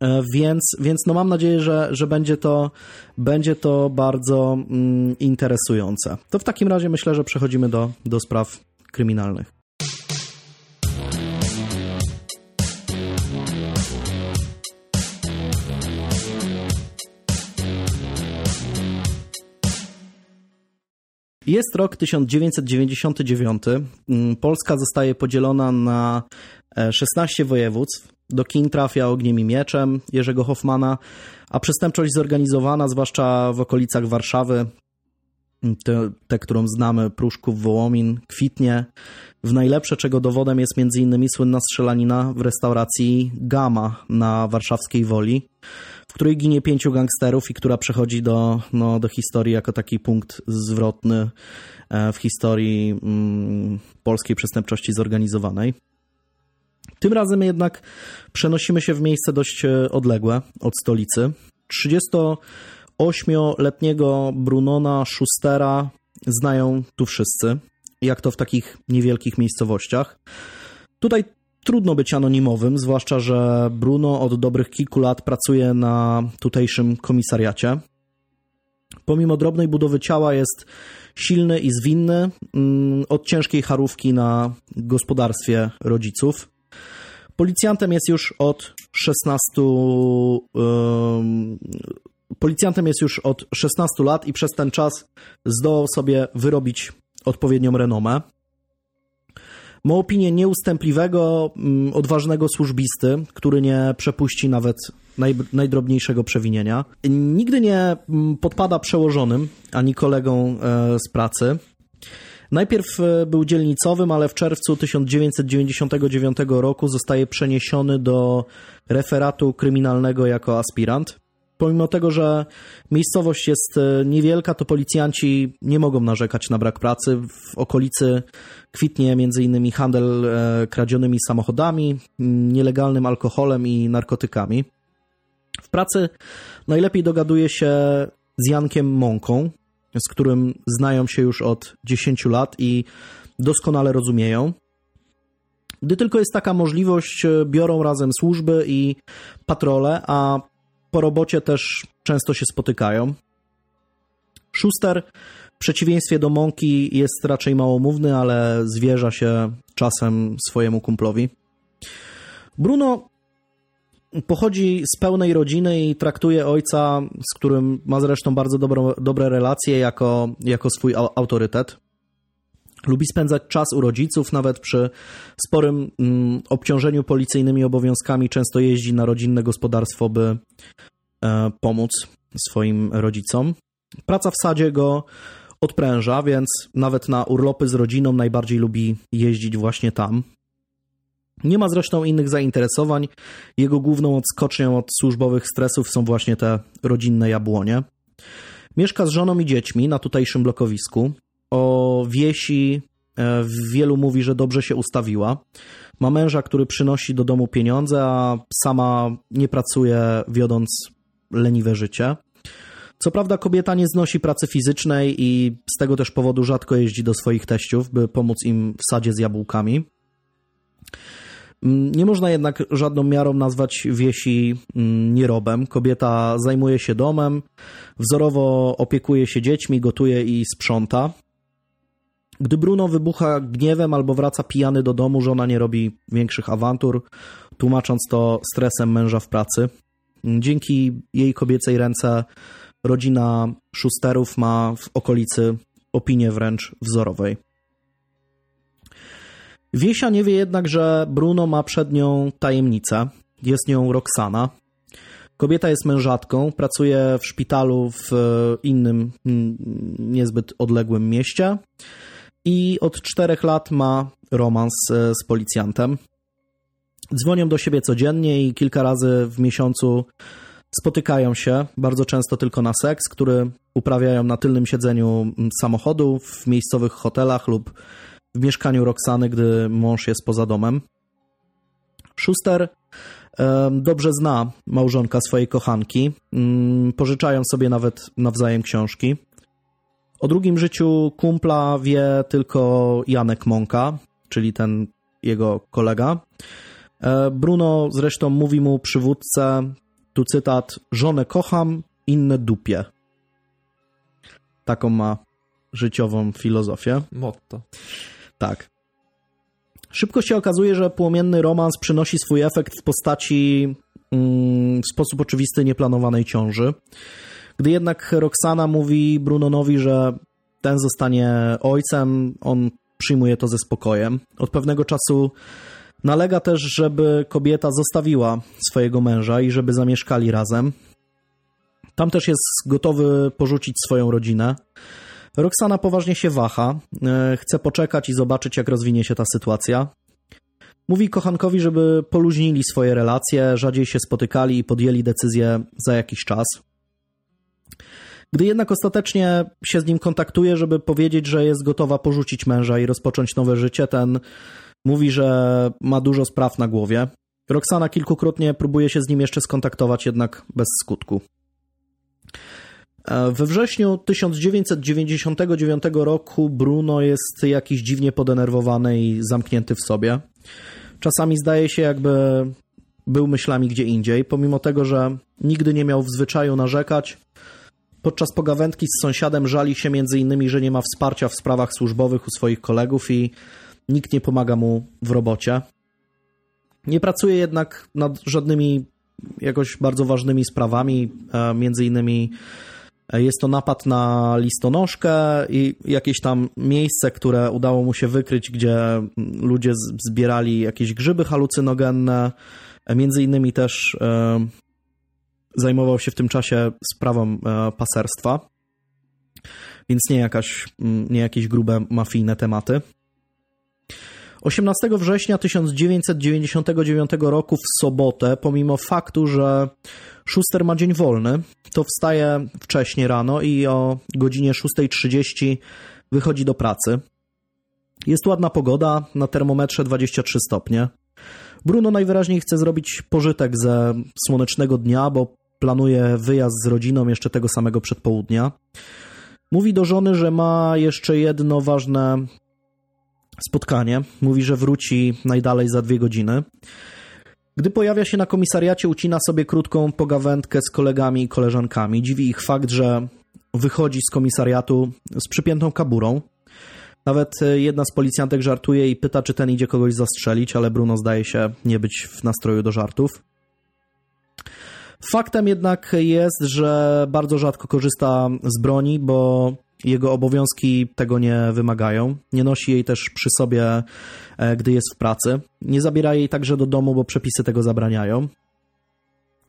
E, więc, więc no mam nadzieję, że, że będzie, to, będzie to bardzo mm, interesujące. To w takim razie myślę, że przechodzimy do, do spraw kryminalnych. Jest rok 1999. Mm, Polska zostaje podzielona na 16 e, województw. Do kin trafia Ogniem i Mieczem Jerzego Hoffmana, a przestępczość zorganizowana, zwłaszcza w okolicach Warszawy, te, te, którą znamy, Pruszków, Wołomin, kwitnie. W najlepsze, czego dowodem jest m.in. słynna strzelanina w restauracji Gama na warszawskiej Woli, w której ginie pięciu gangsterów i która przechodzi do, no, do historii jako taki punkt zwrotny e, w historii mm, polskiej przestępczości zorganizowanej. Tym razem jednak przenosimy się w miejsce dość e, odległe od stolicy. 38-letniego Brunona Schustera znają tu wszyscy, jak to w takich niewielkich miejscowościach. Tutaj trudno być anonimowym, zwłaszcza, że Bruno od dobrych kilku lat pracuje na tutejszym komisariacie. Pomimo drobnej budowy ciała jest silny i zwinny mm, od ciężkiej charówki na gospodarstwie rodziców. Policjantem jest już od 16. Um, policjantem jest już od 16 lat i przez ten czas zdołał sobie wyrobić odpowiednią renomę. Ma opinię nieustępliwego, mm, odważnego służbisty, który nie przepuści nawet naj, najdrobniejszego przewinienia. Nigdy nie mm, podpada przełożonym ani kolegą e, z pracy. Najpierw e, był dzielnicowym, ale w czerwcu 1999 roku zostaje przeniesiony do referatu kryminalnego jako aspirant. Pomimo tego, że miejscowość jest e, niewielka, to policjanci nie mogą narzekać na brak pracy. W okolicy kwitnie m.in. handel e, kradzionymi samochodami, nielegalnym alkoholem i narkotykami. W pracy najlepiej dogaduje się z Jankiem Mąką, z którym znają się już od 10 lat i doskonale rozumieją. Gdy tylko jest taka możliwość, e, biorą razem służby i patrole, a po robocie też często się spotykają. Schuster w przeciwieństwie do Mąki jest raczej małomówny, ale zwierza się czasem swojemu kumplowi. Bruno pochodzi z pełnej rodziny i traktuje ojca, z którym ma zresztą bardzo dobro, dobre relacje, jako, jako swój autorytet. Lubi spędzać czas u rodziców, nawet przy sporym mm, obciążeniu policyjnymi obowiązkami często jeździ na rodzinne gospodarstwo, by e, pomóc swoim rodzicom. Praca w sadzie go odpręża, więc nawet na urlopy z rodziną najbardziej lubi jeździć właśnie tam. Nie ma zresztą innych zainteresowań. Jego główną odskocznią od służbowych stresów są właśnie te rodzinne jabłonie. Mieszka z żoną i dziećmi na tutejszym blokowisku. O wiesi e, wielu mówi, że dobrze się ustawiła. Ma męża, który przynosi do domu pieniądze, a sama nie pracuje, wiodąc leniwe życie. Co prawda, kobieta nie znosi pracy fizycznej i z tego też powodu rzadko jeździ do swoich teściów, by pomóc im w sadzie z jabłkami. Mm, nie można jednak żadną miarą nazwać wiesi mm, nierobem. Kobieta zajmuje się domem, wzorowo opiekuje się dziećmi, gotuje i sprząta. Gdy Bruno wybucha gniewem albo wraca pijany do domu, żona nie robi większych awantur, tłumacząc to stresem męża w pracy. Dzięki jej kobiecej ręce rodzina Schusterów ma w okolicy opinię wręcz wzorowej. Wiesia nie wie jednak, że Bruno ma przed nią tajemnicę. Jest nią Roxana. Kobieta jest mężatką, pracuje w szpitalu w innym, niezbyt odległym mieście i od czterech lat ma romans e, z policjantem. Dzwonią do siebie codziennie i kilka razy w miesiącu spotykają się, bardzo często tylko na seks, który uprawiają na tylnym siedzeniu samochodu, w miejscowych hotelach lub w mieszkaniu Roxany, gdy mąż jest poza domem. Schuster dobrze zna małżonka swojej kochanki, mm, pożyczają sobie nawet nawzajem książki. O drugim życiu kumpla wie tylko Janek Mąka, czyli ten jego kolega. E, Bruno zresztą mówi mu przywódcę, tu cytat, żonę kocham, inne dupie. Taką ma życiową filozofię. Motto. Tak. Szybko się okazuje, że płomienny romans przynosi swój efekt w postaci mm, w sposób oczywisty nieplanowanej ciąży. Gdy jednak Roxana mówi Brunonowi, że ten zostanie ojcem, on przyjmuje to ze spokojem. Od pewnego czasu nalega też, żeby kobieta zostawiła swojego męża i żeby zamieszkali razem. Tam też jest gotowy porzucić swoją rodzinę. Roxana poważnie się waha, e, chce poczekać i zobaczyć, jak rozwinie się ta sytuacja. Mówi kochankowi, żeby poluźnili swoje relacje, rzadziej się spotykali i podjęli decyzję za jakiś czas. Gdy jednak ostatecznie się z nim kontaktuje, żeby powiedzieć, że jest gotowa porzucić męża i rozpocząć nowe życie, ten mówi, że ma dużo spraw na głowie. Roxana kilkukrotnie próbuje się z nim jeszcze skontaktować, jednak bez skutku. We wrześniu 1999 roku Bruno jest jakiś dziwnie podenerwowany i zamknięty w sobie. Czasami zdaje się, jakby był myślami gdzie indziej, pomimo tego, że nigdy nie miał w zwyczaju narzekać. Podczas pogawędki z sąsiadem żali się innymi, że nie ma wsparcia w sprawach służbowych u swoich kolegów i nikt nie pomaga mu w robocie. Nie pracuje jednak nad żadnymi jakoś bardzo ważnymi sprawami, e, między innymi jest to napad na listonoszkę i jakieś tam miejsce, które udało mu się wykryć, gdzie ludzie zbierali jakieś grzyby halucynogenne. Między innymi też e, zajmował się w tym czasie sprawą e, paserstwa. więc nie, jakaś, mm, nie jakieś grube mafijne tematy. 18 września 1999 roku w sobotę, pomimo faktu, że Schuster ma dzień wolny, to wstaje wcześnie rano i o godzinie 6.30 wychodzi do pracy. Jest ładna pogoda, na termometrze 23 stopnie. Bruno najwyraźniej chce zrobić pożytek ze słonecznego dnia, bo planuje wyjazd z rodziną jeszcze tego samego przedpołudnia. Mówi do żony, że ma jeszcze jedno ważne spotkanie. Mówi, że wróci najdalej za dwie godziny. Gdy pojawia się na komisariacie, ucina sobie krótką pogawędkę z kolegami i koleżankami. Dziwi ich fakt, że wychodzi z komisariatu z przypiętą kaburą. Nawet e, jedna z policjantek żartuje i pyta, czy ten idzie kogoś zastrzelić, ale Bruno zdaje się nie być w nastroju do żartów. Faktem jednak jest, że bardzo rzadko korzysta z broni, bo jego obowiązki tego nie wymagają. Nie nosi jej też przy sobie, e, gdy jest w pracy. Nie zabiera jej także do domu, bo przepisy tego zabraniają.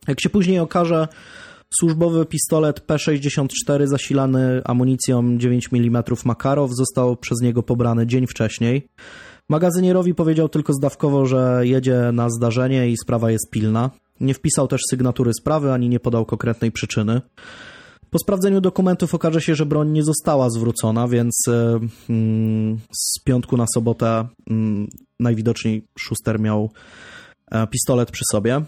Jak się później okaże, służbowy pistolet P64 zasilany amunicją 9 mm Makarow został przez niego pobrany dzień wcześniej. Magazynierowi powiedział tylko zdawkowo, że jedzie na zdarzenie i sprawa jest pilna. Nie wpisał też sygnatury sprawy ani nie podał konkretnej przyczyny. Po sprawdzeniu dokumentów okaże się, że broń nie została zwrócona, więc e, mm, z piątku na sobotę mm, najwidoczniej Schuster miał e, pistolet przy sobie.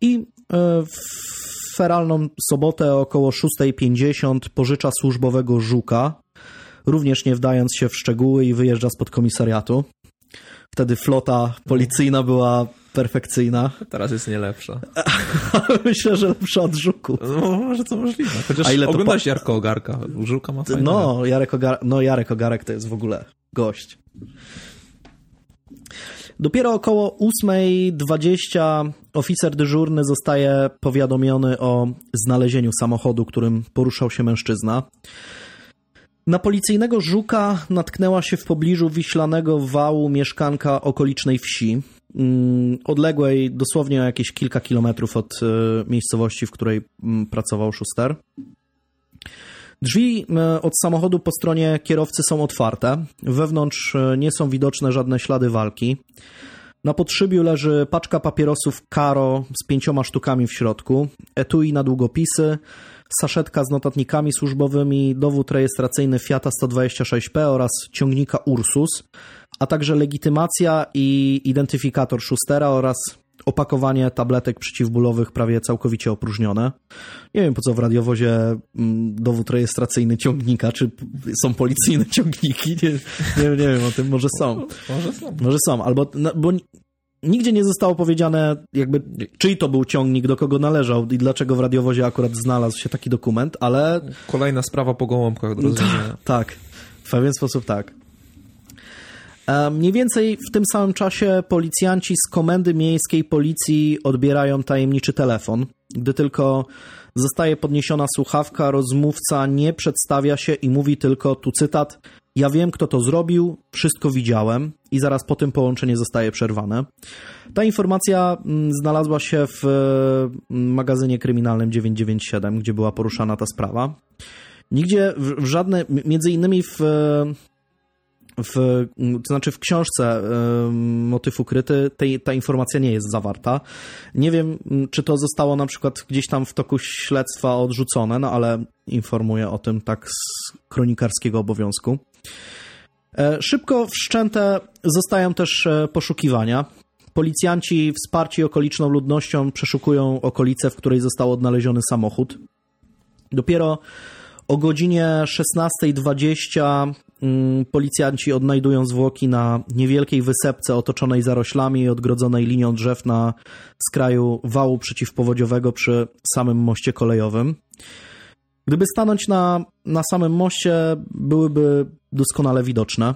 I e, w feralną sobotę około 6.50 pożycza służbowego żuka, również nie wdając się w szczegóły i wyjeżdża spod komisariatu. Wtedy flota policyjna była perfekcyjna. *laughs* Teraz jest nie lepsza. *laughs* Myślę, że lepsza od Żuku. No, może to możliwe. Chociaż A ile to oglądasz pa... Jarko Ogarka. Żuka ma fajne. No, Jarek, Ogar... no, Jarek Ogarek to jest w ogóle gość. Dopiero około 8.20 oficer dyżurny zostaje powiadomiony o znalezieniu samochodu, którym poruszał się mężczyzna. Na policyjnego żuka natknęła się w pobliżu wiślanego wału mieszkanka okolicznej wsi, odległej dosłownie o jakieś kilka kilometrów od e, miejscowości, w której mm, pracował Schuster. Drzwi e, od samochodu po stronie kierowcy są otwarte. Wewnątrz e, nie są widoczne żadne ślady walki. Na podszybiu leży paczka papierosów Caro z pięcioma sztukami w środku, etui na długopisy, saszetka z notatnikami służbowymi, dowód rejestracyjny Fiata 126P oraz ciągnika Ursus, a także legitymacja i identyfikator Schustera oraz opakowanie tabletek przeciwbólowych prawie całkowicie opróżnione. Nie wiem po co w radiowozie mm, dowód rejestracyjny ciągnika, czy są policyjne *laughs* ciągniki, nie, nie, nie wiem o tym, może są. Może są. Może są, albo, no, bo nigdzie nie zostało powiedziane, jakby czyj to był ciągnik, do kogo należał i dlaczego w radiowozie akurat znalazł się taki dokument, ale... Kolejna sprawa po gołąbkach do rozwiązania. tak, w pewien sposób tak. Mniej więcej w tym samym czasie policjanci z komendy miejskiej policji odbierają tajemniczy telefon. Gdy tylko zostaje podniesiona słuchawka, rozmówca nie przedstawia się i mówi tylko, tu cytat, ja wiem, kto to zrobił, wszystko widziałem i zaraz po tym połączenie zostaje przerwane. Ta informacja mm, znalazła się w mm, magazynie kryminalnym 997, gdzie była poruszana ta sprawa. Nigdzie, w żadne, między innymi w, w, to znaczy w książce Motyw ukryty tej, ta informacja nie jest zawarta. Nie wiem, czy to zostało na przykład gdzieś tam w toku śledztwa odrzucone, no ale informuję o tym tak z kronikarskiego obowiązku. E, szybko wszczęte zostają też e, poszukiwania. Policjanci wsparci okoliczną ludnością przeszukują okolice, w której został odnaleziony samochód. Dopiero o godzinie 16.20 mm, policjanci odnajdują zwłoki na niewielkiej wysepce otoczonej zaroślami i odgrodzonej linią drzew na skraju wału przeciwpowodziowego przy samym moście kolejowym. Gdyby stanąć na, na samym moście, byłyby doskonale widoczne.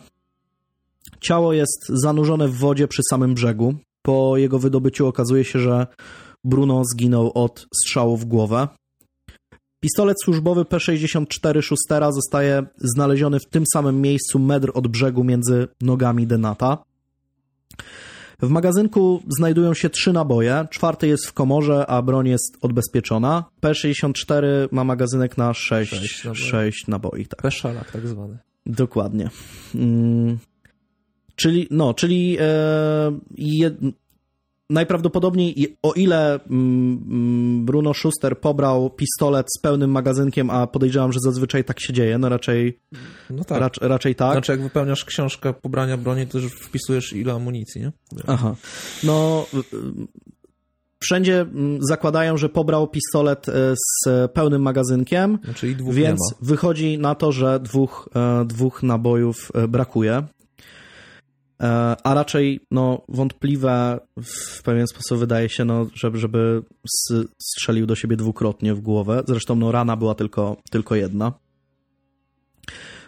Ciało jest zanurzone w wodzie przy samym brzegu. Po jego wydobyciu okazuje się, że Bruno zginął od strzału w głowę. Pistolet służbowy P64 Schustera zostaje znaleziony w tym samym miejscu metr od brzegu między nogami Denata. W magazynku znajdują się trzy naboje, czwarty jest w komorze, a broń jest odbezpieczona. P64 ma magazynek na sześć, Sześć naboi. sześć naboi. Tak. Peszalak tak zwany. Dokładnie. Mm, czyli, no, czyli e, jed, najprawdopodobniej, o ile mm, mm, Bruno Schuster pobrał pistolet z pełnym magazynkiem, a podejrzewam, że zazwyczaj tak się dzieje, no raczej, No tak. rac, raczej tak. Znaczy, jak wypełniasz książkę pobrania broni, to już wpisujesz ile amunicji, nie? Aha. No, y, y, wszędzie mm, zakładają, że pobrał pistolet e, z pełnym magazynkiem, Znaczy więc wychodzi na to, że dwóch, e, dwóch nabojów e, brakuje. E, A raczej no, wątpliwe w pewien sposób wydaje się, no, żeby, żeby strzelił do siebie dwukrotnie w głowę. Zresztą no, rana była tylko, tylko jedna.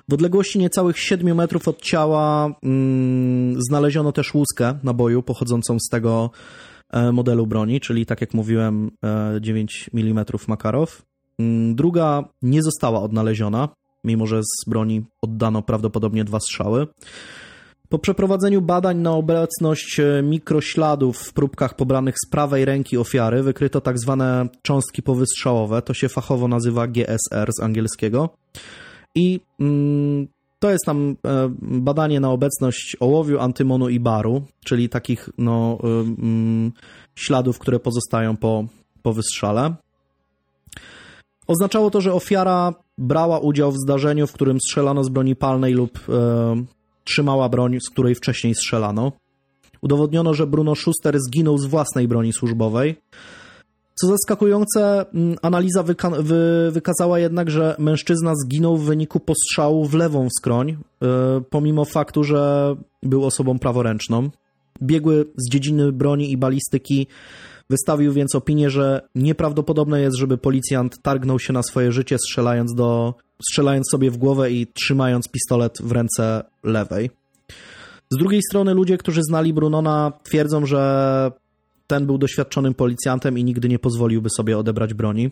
W odległości niecałych 7 metrów od ciała mm, znaleziono też łuskę naboju pochodzącą z tego e, modelu broni, czyli tak jak mówiłem e, 9 mm Makarow. Druga nie została odnaleziona, mimo że z broni oddano prawdopodobnie dwa strzały. Po przeprowadzeniu badań na obecność e, mikrośladów w próbkach pobranych z prawej ręki ofiary wykryto tak zwane cząstki powystrzałowe, to się fachowo nazywa GSR z angielskiego. I mm, to jest tam e, badanie na obecność ołowiu, antymonu i baru, czyli takich no, y, mm, śladów, które pozostają po, po wystrzale. Oznaczało to, że ofiara brała udział w zdarzeniu, w którym strzelano z broni palnej lub e, trzymała broń, z której wcześniej strzelano. Udowodniono, że Bruno Schuster zginął z własnej broni służbowej. Co zaskakujące, mm, analiza wyka- wy- wykazała jednak, że mężczyzna zginął w wyniku postrzału w lewą skroń, e, pomimo faktu, że był osobą praworęczną. Biegły z dziedziny broni i balistyki wystawił więc opinię, że nieprawdopodobne jest, żeby policjant targnął się na swoje życie, strzelając, do, strzelając sobie w głowę i trzymając pistolet w ręce lewej. Z drugiej strony ludzie, którzy znali Brunona, twierdzą, że ten był doświadczonym policjantem i nigdy nie pozwoliłby sobie odebrać broni.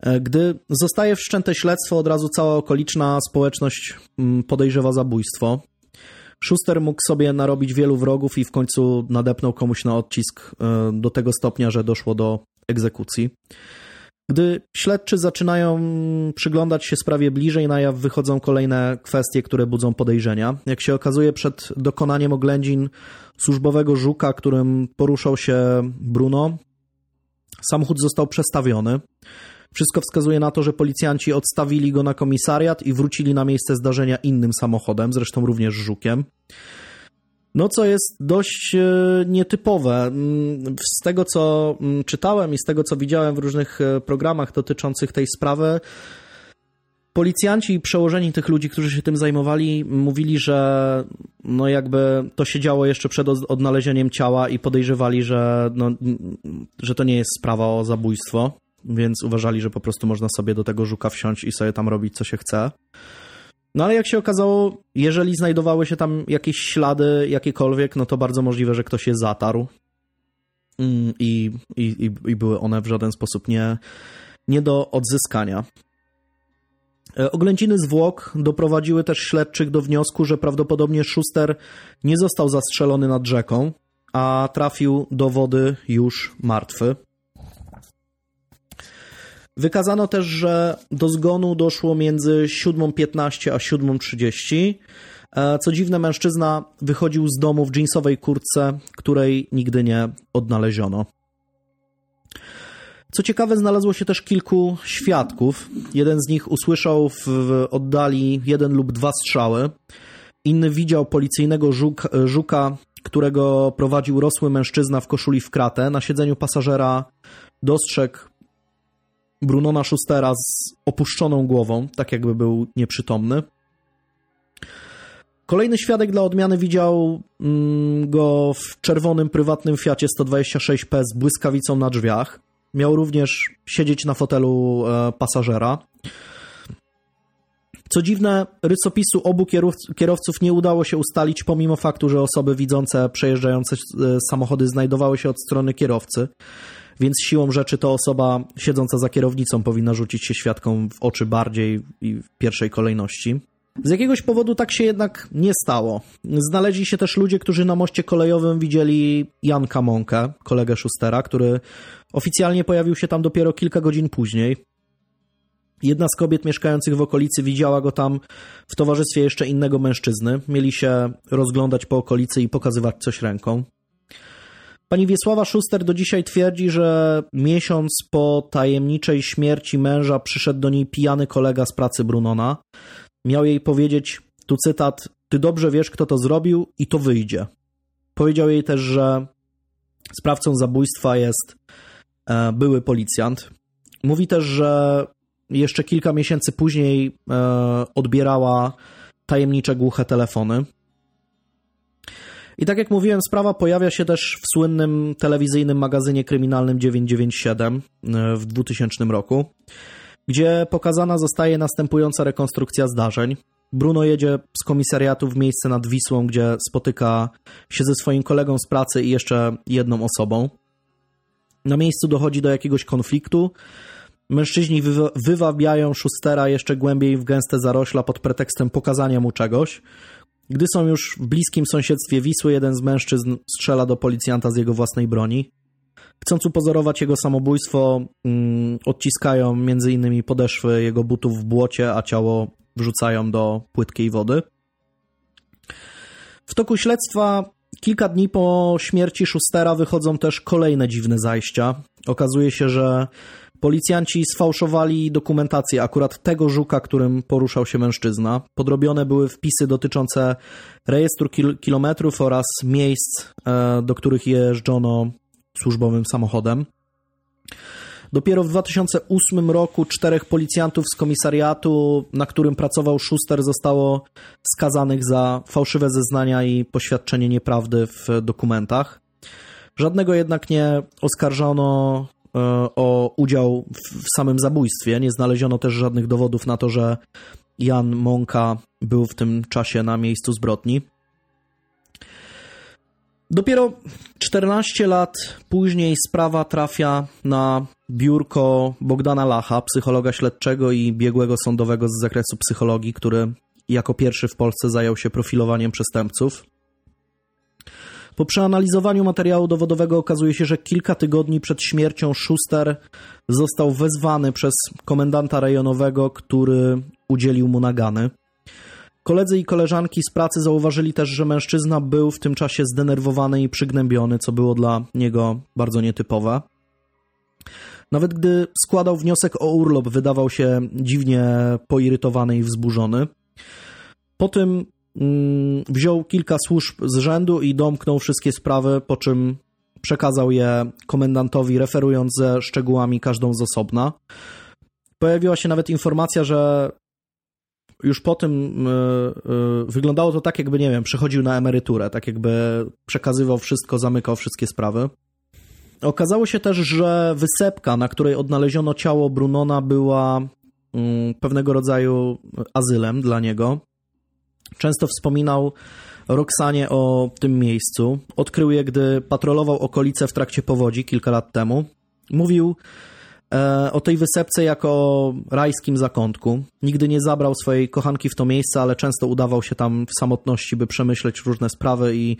E, Gdy zostaje wszczęte śledztwo, od razu cała okoliczna społeczność mm, podejrzewa zabójstwo. Schuster mógł sobie narobić wielu wrogów i w końcu nadepnął komuś na odcisk e, do tego stopnia, że doszło do egzekucji. Gdy śledczy zaczynają przyglądać się sprawie bliżej, na jaw wychodzą kolejne kwestie, które budzą podejrzenia. Jak się okazuje, przed dokonaniem oględzin służbowego żuka, którym poruszał się Bruno, samochód został przestawiony. Wszystko wskazuje na to, że policjanci odstawili go na komisariat i wrócili na miejsce zdarzenia innym samochodem, zresztą również żukiem. No, co jest dość e, nietypowe. Mm, Z tego, co mm, czytałem i z tego, co widziałem w różnych e, programach dotyczących tej sprawy, policjanci i przełożeni tych ludzi, którzy się tym zajmowali, mówili, że no jakby to się działo jeszcze przed od- odnalezieniem ciała i podejrzewali, że, no, że to nie jest sprawa o zabójstwo, więc uważali, że po prostu można sobie do tego żuka wsiąść i sobie tam robić, co się chce. No ale jak się okazało, jeżeli znajdowały się tam jakieś ślady jakiekolwiek, no to bardzo możliwe, że ktoś je zatarł Mm, i, i, i- były one w żaden sposób nie, nie do odzyskania. E, Oględziny zwłok doprowadziły też śledczych do wniosku, że prawdopodobnie Schuster nie został zastrzelony nad rzeką, a trafił do wody już martwy. Wykazano też, że do zgonu doszło między 7.15 a 7.30. E, Co dziwne, mężczyzna wychodził z domu w jeansowej kurtce, której nigdy nie odnaleziono. Co ciekawe, znalazło się też kilku świadków. Jeden z nich usłyszał w oddali jeden lub dwa strzały. Inny widział policyjnego żuk, żuka, którego prowadził rosły mężczyzna w koszuli w kratę. Na siedzeniu pasażera dostrzegł Brunona Schustera z opuszczoną głową, tak jakby był nieprzytomny. Kolejny świadek dla odmiany widział mm, go w czerwonym prywatnym Fiacie 126P z błyskawicą na drzwiach. Miał również siedzieć na fotelu e, pasażera. Co dziwne, rysopisu obu kierowc- kierowców nie udało się ustalić, pomimo faktu, że osoby widzące przejeżdżające e, samochody znajdowały się od strony kierowcy, więc siłą rzeczy to osoba siedząca za kierownicą powinna rzucić się świadkom w oczy bardziej i w pierwszej kolejności. Z jakiegoś powodu tak się jednak nie stało. Znaleźli się też ludzie, którzy na moście kolejowym widzieli Janka Monkę, kolegę Schustera, który oficjalnie pojawił się tam dopiero kilka godzin później. Jedna z kobiet mieszkających w okolicy widziała go tam w towarzystwie jeszcze innego mężczyzny. Mieli się rozglądać po okolicy i pokazywać coś ręką. Pani Wiesława Szuster do dzisiaj twierdzi, że miesiąc po tajemniczej śmierci męża przyszedł do niej pijany kolega z pracy Brunona. Miał jej powiedzieć, tu cytat, ty dobrze wiesz, kto to zrobił i to wyjdzie. Powiedział jej też, że sprawcą zabójstwa jest e, były policjant. Mówi też, że jeszcze kilka miesięcy później e, odbierała tajemnicze głuche telefony. I tak jak mówiłem, sprawa pojawia się też w słynnym telewizyjnym magazynie kryminalnym 997 e, w 2000 roku, gdzie pokazana zostaje następująca rekonstrukcja zdarzeń. Bruno jedzie z komisariatu w miejsce nad Wisłą, gdzie spotyka się ze swoim kolegą z pracy i jeszcze jedną osobą. Na miejscu dochodzi do jakiegoś konfliktu. Mężczyźni wywabiają Schustera jeszcze głębiej w gęste zarośla pod pretekstem pokazania mu czegoś. Gdy są już w bliskim sąsiedztwie Wisły, jeden z mężczyzn strzela do policjanta z jego własnej broni. Chcąc upozorować jego samobójstwo, mm, odciskają m.in. podeszwy jego butów w błocie, a ciało wrzucają do płytkiej wody. W toku śledztwa kilka dni po śmierci Schustera wychodzą też kolejne dziwne zajścia. Okazuje się, że Policjanci sfałszowali dokumentację akurat tego żuka, którym poruszał się mężczyzna. Podrobione były wpisy dotyczące rejestru kil kilometrów oraz miejsc, e, do których jeżdżono służbowym samochodem. Dopiero w 2008 roku czterech policjantów z komisariatu, na którym pracował Schuster, zostało skazanych za fałszywe zeznania i poświadczenie nieprawdy w dokumentach. Żadnego jednak nie oskarżono o udział w samym zabójstwie. Nie znaleziono też żadnych dowodów na to, że Jan Monka był w tym czasie na miejscu zbrodni. Dopiero 14 lat później sprawa trafia na biurko Bogdana Lacha, psychologa śledczego i biegłego sądowego z zakresu psychologii, który jako pierwszy w Polsce zajął się profilowaniem przestępców. Po przeanalizowaniu materiału dowodowego okazuje się, że kilka tygodni przed śmiercią Schuster został wezwany przez komendanta rejonowego, który udzielił mu nagany. Koledzy i koleżanki z pracy zauważyli też, że mężczyzna był w tym czasie zdenerwowany i przygnębiony, co było dla niego bardzo nietypowe. Nawet gdy składał wniosek o urlop, wydawał się dziwnie poirytowany i wzburzony. Po tym wziął kilka służb z rzędu i domknął wszystkie sprawy, po czym przekazał je komendantowi, referując ze szczegółami każdą z osobna. Pojawiła się nawet informacja, że już po tym yy, yy, wyglądało to tak, jakby, nie wiem, przechodził na emeryturę, tak jakby przekazywał wszystko, zamykał wszystkie sprawy. Okazało się też, że wysepka, na której odnaleziono ciało Brunona, była yy, pewnego rodzaju azylem dla niego. Często wspominał Roxanie o tym miejscu. Odkrył je, gdy patrolował okolice w trakcie powodzi kilka lat temu. Mówił e, o tej wysepce jako o rajskim zakątku. Nigdy nie zabrał swojej kochanki w to miejsce, ale często udawał się tam w samotności, by przemyśleć różne sprawy i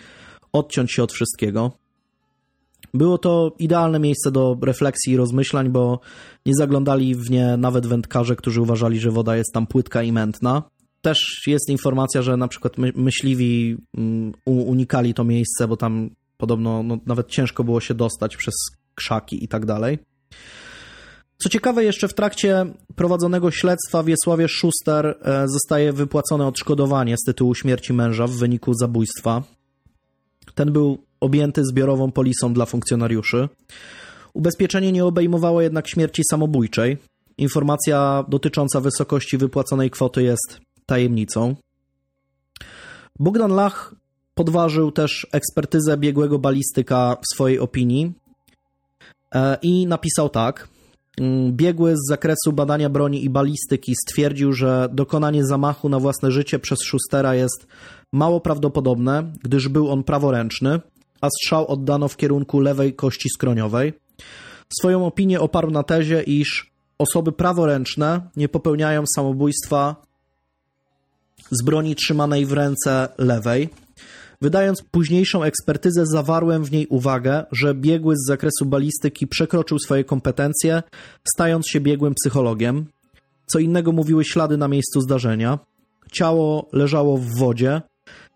odciąć się od wszystkiego. Było to idealne miejsce do refleksji i rozmyślań, bo nie zaglądali w nie nawet wędkarze, którzy uważali, że woda jest tam płytka i mętna też jest informacja, że na przykład myśliwi mm, unikali to miejsce, bo tam podobno no, nawet ciężko było się dostać przez krzaki i tak dalej. Co ciekawe, jeszcze w trakcie prowadzonego śledztwa Wiesławie Schuster e, zostaje wypłacone odszkodowanie z tytułu śmierci męża w wyniku zabójstwa. Ten był objęty zbiorową polisą dla funkcjonariuszy. Ubezpieczenie nie obejmowało jednak śmierci samobójczej. Informacja dotycząca wysokości wypłaconej kwoty jest tajemnicą. Bogdan Lach podważył też ekspertyzę biegłego balistyka w swojej opinii e, i napisał tak. Mm, biegły z zakresu badania broni i balistyki stwierdził, że dokonanie zamachu na własne życie przez Schustera jest mało prawdopodobne, gdyż był on praworęczny, a strzał oddano w kierunku lewej kości skroniowej. Swoją opinię oparł na tezie, iż osoby praworęczne nie popełniają samobójstwa z broni trzymanej w ręce lewej. Wydając późniejszą ekspertyzę, zawarłem w niej uwagę, że biegły z zakresu balistyki przekroczył swoje kompetencje, stając się biegłym psychologiem. Co innego mówiły ślady na miejscu zdarzenia. Ciało leżało w wodzie.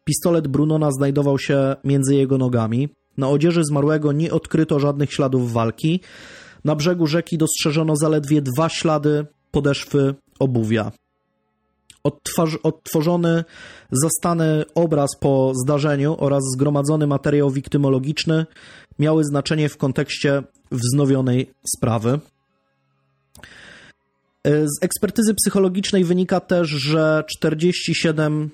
Pistolet Brunona znajdował się między jego nogami. Na odzieży zmarłego nie odkryto żadnych śladów walki. Na brzegu rzeki dostrzeżono zaledwie dwa ślady podeszwy obuwia. Odtwarz, odtworzony zastany obraz po zdarzeniu oraz zgromadzony materiał wiktymologiczny miały znaczenie w kontekście wznowionej sprawy. Z ekspertyzy psychologicznej wynika też, że 47%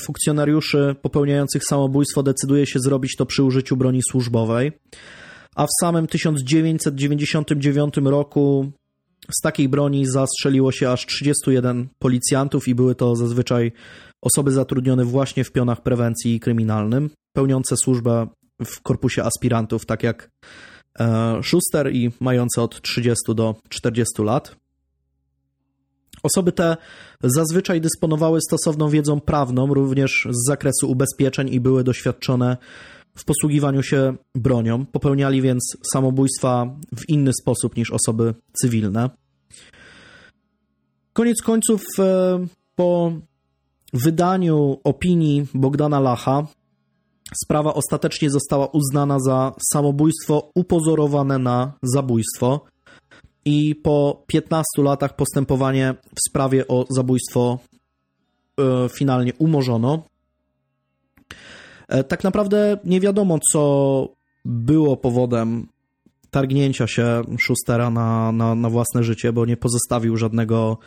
funkcjonariuszy popełniających samobójstwo decyduje się zrobić to przy użyciu broni służbowej, a w samym 1999 roku z takiej broni zastrzeliło się aż 31 policjantów i były to zazwyczaj osoby zatrudnione właśnie w pionach prewencji kryminalnym, pełniące służbę w korpusie aspirantów, tak jak e, Schuster i mające od 30 do 40 lat. Osoby te zazwyczaj dysponowały stosowną wiedzą prawną, również z zakresu ubezpieczeń i były doświadczone w posługiwaniu się bronią. Popełniali więc samobójstwa w inny sposób niż osoby cywilne. Koniec końców, e, po wydaniu opinii Bogdana Lacha, sprawa ostatecznie została uznana za samobójstwo upozorowane na zabójstwo i po 15 latach postępowanie w sprawie o zabójstwo e, finalnie umorzono. E, tak naprawdę nie wiadomo, co było powodem targnięcia się Schustera na, na, na własne życie, bo nie pozostawił żadnego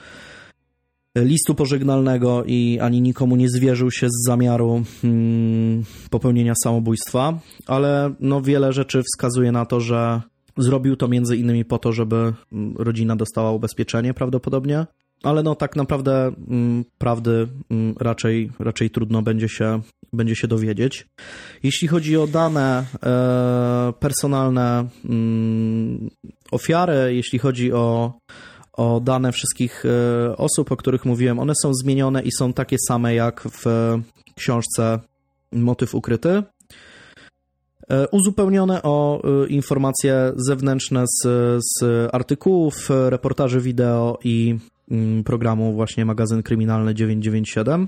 listu pożegnalnego i ani nikomu nie zwierzył się z zamiaru hmm, popełnienia samobójstwa, ale no wiele rzeczy wskazuje na to, że zrobił to między innymi po to, żeby mm, rodzina dostała ubezpieczenie prawdopodobnie, ale no tak naprawdę mm, prawdy mm, raczej, raczej trudno będzie się, będzie się dowiedzieć. Jeśli chodzi o dane e, personalne mm, ofiary, jeśli chodzi o, o dane wszystkich e, osób, o których mówiłem, one są zmienione i są takie same jak w książce Motyw ukryty. E, uzupełnione o e, informacje zewnętrzne z, z artykułów, reportaży wideo i programu właśnie magazyn kryminalny 997.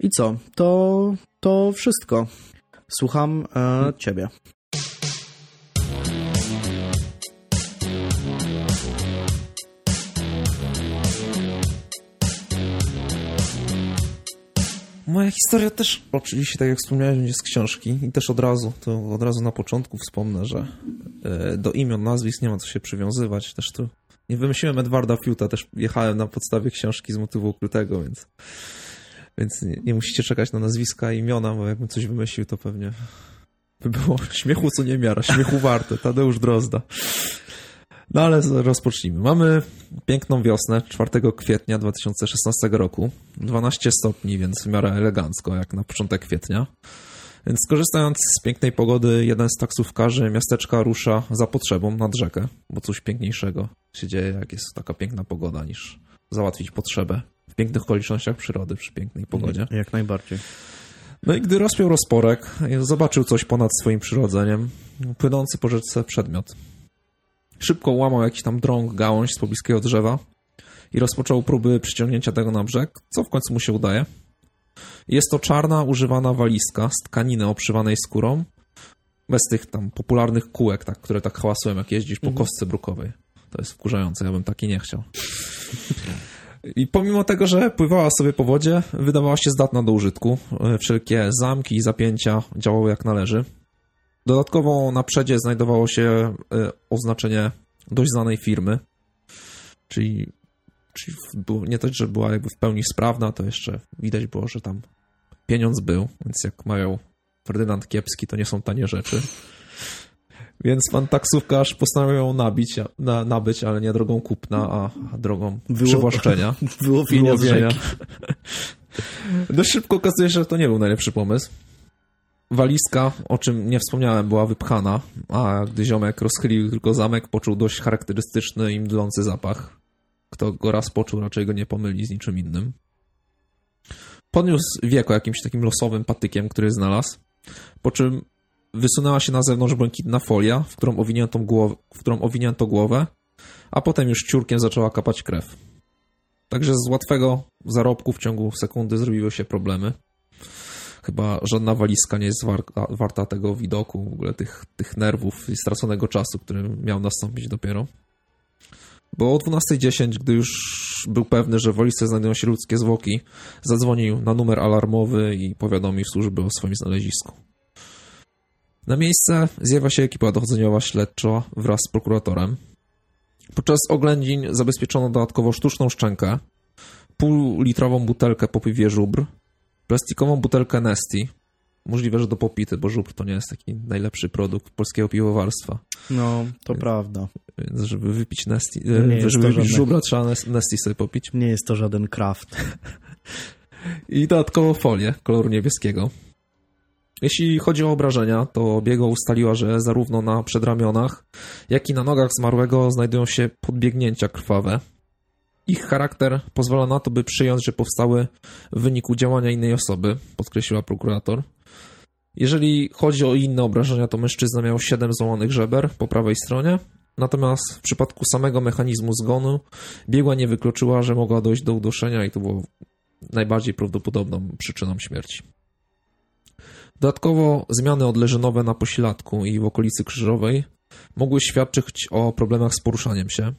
I co? To, to wszystko. Słucham e, ciebie. Moja historia też, oczywiście, tak jak wspomniałeś, będzie z książki i też od razu, to od razu na początku wspomnę, że e, do imion, nazwisk nie ma co się przywiązywać. Też tu nie wymyśliłem Edwarda Fiuta, też jechałem na podstawie książki z motywu ukrytego, więc, więc nie, nie musicie czekać na nazwiska i imiona, bo jakbym coś wymyślił, to pewnie by było *laughs* śmiechu co nie miara, śmiechu warte, Tadeusz Drozda. No ale rozpocznijmy. Mamy piękną wiosnę, 4 kwietnia 2016 roku. 12 stopni, więc w miarę elegancko, jak na początek kwietnia. Więc skorzystając z pięknej pogody, jeden z taksówkarzy miasteczka rusza za potrzebą nad rzekę, bo coś piękniejszego się dzieje, jak jest taka piękna pogoda, niż załatwić potrzebę w pięknych okolicznościach przyrody, przy pięknej pogodzie. Jak najbardziej. No i gdy rozpiął rozporek, zobaczył coś ponad swoim przyrodzeniem, płynący po rzece przedmiot. Szybko łamał jakiś tam drąg, gałąź z pobliskiego drzewa i rozpoczął próby przyciągnięcia tego na brzeg, co w końcu mu się udaje. Jest to czarna, używana walizka z tkaniny obszywanej skórą, bez tych tam popularnych kółek, tak, które tak hałasują, jak jeździsz po mhm. kostce brukowej. To jest wkurzające, ja bym taki nie chciał. I pomimo tego, że pływała sobie po wodzie, wydawała się zdatna do użytku. Wszelkie zamki i zapięcia działały jak należy. Dodatkowo na przedzie znajdowało się e, oznaczenie dość znanej firmy, czyli Czyli nie to, że była jakby w pełni sprawna, to jeszcze widać było, że tam pieniądz był, więc jak mają Ferdynand Kiepski, to nie są tanie rzeczy. Więc pan taksówkarz postanowił ją nabić, na, nabyć, ale nie drogą kupna, a, a drogą Wyło, przywłaszczenia. *laughs* Wyłowienia. Wyłowienia. Dość szybko okazuje się, że to nie był najlepszy pomysł. Walizka, o czym nie wspomniałem, była wypchana, a gdy ziomek rozchylił tylko zamek, poczuł dość charakterystyczny i mdlący zapach. Kto go raz poczuł, raczej go nie pomyli z niczym innym. podniósł wieko jakimś takim losowym patykiem, który znalazł, po czym wysunęła się na zewnątrz błękitna folia, w którą owinięto głowę, w którą owinięto głowę, a potem już ciurkiem zaczęła kapać krew. Także z łatwego zarobku w ciągu sekundy zrobiły się problemy. Chyba żadna walizka nie jest warta, warta tego widoku, w ogóle tych, tych nerwów i straconego czasu, który miał nastąpić dopiero. Bo o 12.10, gdy już był pewny, że w walizce znajdują się ludzkie zwłoki, zadzwonił na numer alarmowy i powiadomił służby o swoim znalezisku. Na miejsce zjawia się ekipa dochodzeniowa śledcza wraz z prokuratorem. Podczas oględzin zabezpieczono dodatkowo sztuczną szczękę, półlitrową butelkę po piwie żubr, plastikową butelkę Nesty, możliwe, że do popity, bo żubr to nie jest taki najlepszy produkt polskiego piwowarstwa. No, to prawda. Więc żeby wypić Nesty, Nie żeby to wypić żadne- żubra, trzeba Nes- Nesty sobie popić. Nie jest to żaden kraft. *laughs* I dodatkowo folię koloru niebieskiego. Jeśli chodzi o obrażenia, to Biego ustaliła, że zarówno na przedramionach, jak i na nogach zmarłego znajdują się podbiegnięcia krwawe. Ich charakter pozwala na to, by przyjąć, że powstały w wyniku działania innej osoby, podkreśliła prokurator. Jeżeli chodzi o inne obrażenia, to mężczyzna miał 7 złamanych żeber po prawej stronie, natomiast w przypadku samego mechanizmu zgonu biegła nie wykluczyła, że mogła dojść do uduszenia i to było najbardziej prawdopodobną przyczyną śmierci. Dodatkowo zmiany odleżynowe na pośladku i w okolicy krzyżowej mogły świadczyć o problemach z poruszaniem się.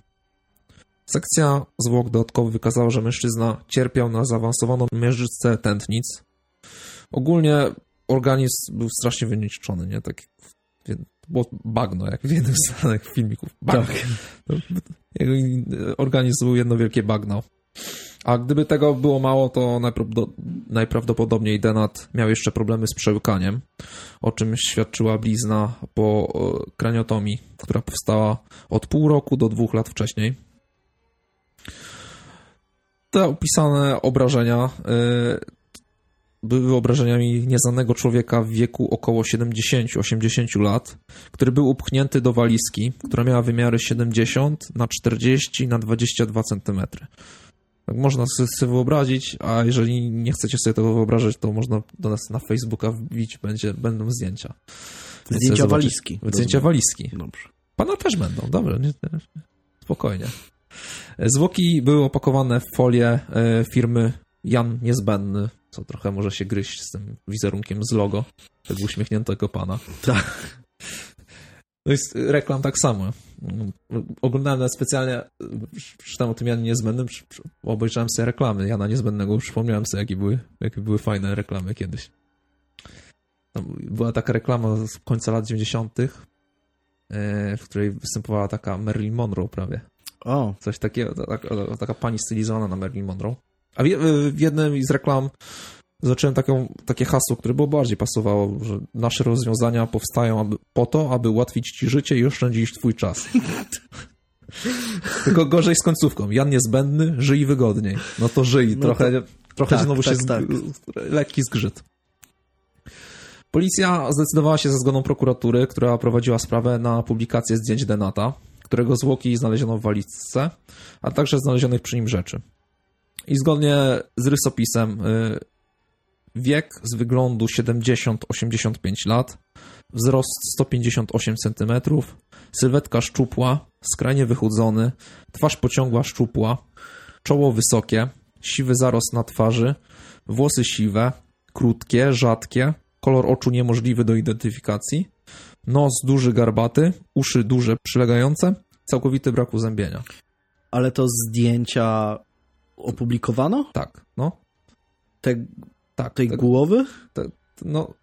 Sekcja zwłok dodatkowo wykazała, że mężczyzna cierpiał na zaawansowaną mierzycę tętnic. Ogólnie organizm był strasznie wyniszczony, nie? Tak było bagno, jak w jednym z znanych filmików. Bagno. Tak. Jego organizm był jedno wielkie bagno. A gdyby tego było mało, to najprawdo- najprawdopodobniej Denat miał jeszcze problemy z przełykaniem, o czym świadczyła blizna po e, kraniotomii, która powstała od pół roku do dwóch lat wcześniej. Te opisane obrażenia e, były obrażeniami nieznanego człowieka w wieku około 70-80 lat, który był upchnięty do walizki, która miała wymiary 70 na 40 na 22 cm. Tak można sobie wyobrazić, a jeżeli nie chcecie sobie tego wyobrażać, to można do nas na Facebooka wbić, będzie, będą zdjęcia. Zdjęcia walizki. Zdjęcia walizki. Dobrze. Pana też będą, dobrze, nie, nie, spokojnie. Zwłoki były opakowane w folię e, firmy Jan Niezbędny, co trochę może się gryźć z tym wizerunkiem z logo tego uśmiechniętego pana. Tak. No i reklam tak samo. Oglądałem specjalnie, czytałem o tym Janie Niezbędnym, obejrzałem sobie reklamy Jana Niezbędnego, przypomniałem sobie, jakie były, jakie były fajne reklamy kiedyś. Tam była taka reklama z końca lat 90., e, w której występowała taka Marilyn Monroe prawie. O, Coś takiego, ta- taka, taka pani stylizowana na Marilyn Monroe. A w, jednym z reklam zobaczyłem taką, takie hasło, które było bardziej pasowało, że nasze rozwiązania powstają aby, po to, aby ułatwić ci życie i oszczędzić twój czas. *laughs* Tylko gorzej z końcówką. Jan niezbędny, żyj wygodniej. No to żyj. No trochę trochę tak, znowu tak, się tak. lekki zgrzyt. Policja zdecydowała się za zgodą prokuratury, która prowadziła sprawę na publikację zdjęć Denata, którego zwłoki znaleziono w walizce, a także znalezionych przy nim rzeczy. I zgodnie z rysopisem y, wiek z wyglądu 70-85 lat, wzrost 158 cm, sylwetka szczupła, skrajnie wychudzony, twarz pociągła szczupła, czoło wysokie, siwy zarost na twarzy, włosy siwe, krótkie, rzadkie, kolor oczu niemożliwy do identyfikacji, nos duży, garbaty, uszy duże, przylegające, całkowity brak uzębienia. ale to zdjęcia opublikowano? Tak, no, Te, tak. tej tak, głowy? no,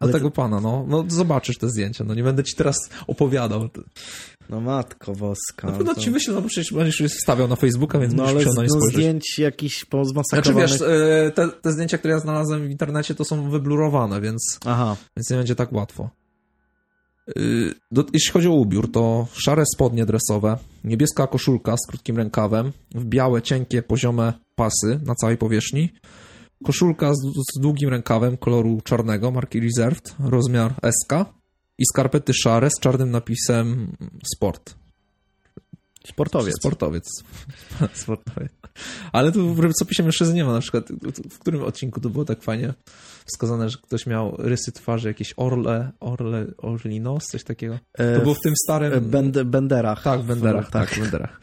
do Ale tego pana, no, no zobaczysz te zdjęcia, no nie będę ci teraz opowiadał. No matko boska. Na pewno to- ci wyślę, no przecież będziesz je wstawiał na Facebooka, więc No będziesz ale z, no, zdjęć Znaczy pozmasakrowanych... wiesz, e, te, te zdjęcia, które ja znalazłem w internecie, to są wyblurowane, więc, Aha, więc nie będzie tak łatwo. Y, Do, jeśli chodzi o ubiór, to szare spodnie dresowe, niebieska koszulka z krótkim rękawem, w białe, cienkie, poziome pasy na całej powierzchni, koszulka z, z długim rękawem koloru czarnego, marki Reserved, rozmiar SK i skarpety szare z czarnym napisem Sport. Sportowiec. Sportowiec. *laughs* Sportowiec. Ale tu w rysopisie mężczyzny nie ma. Na przykład w którym odcinku to było tak fajnie wskazane, że ktoś miał rysy twarzy, jakieś orle, orle, orlinos, coś takiego. To było w tym starym... Bend, benderach. Tak, benderach, tak, w benderach.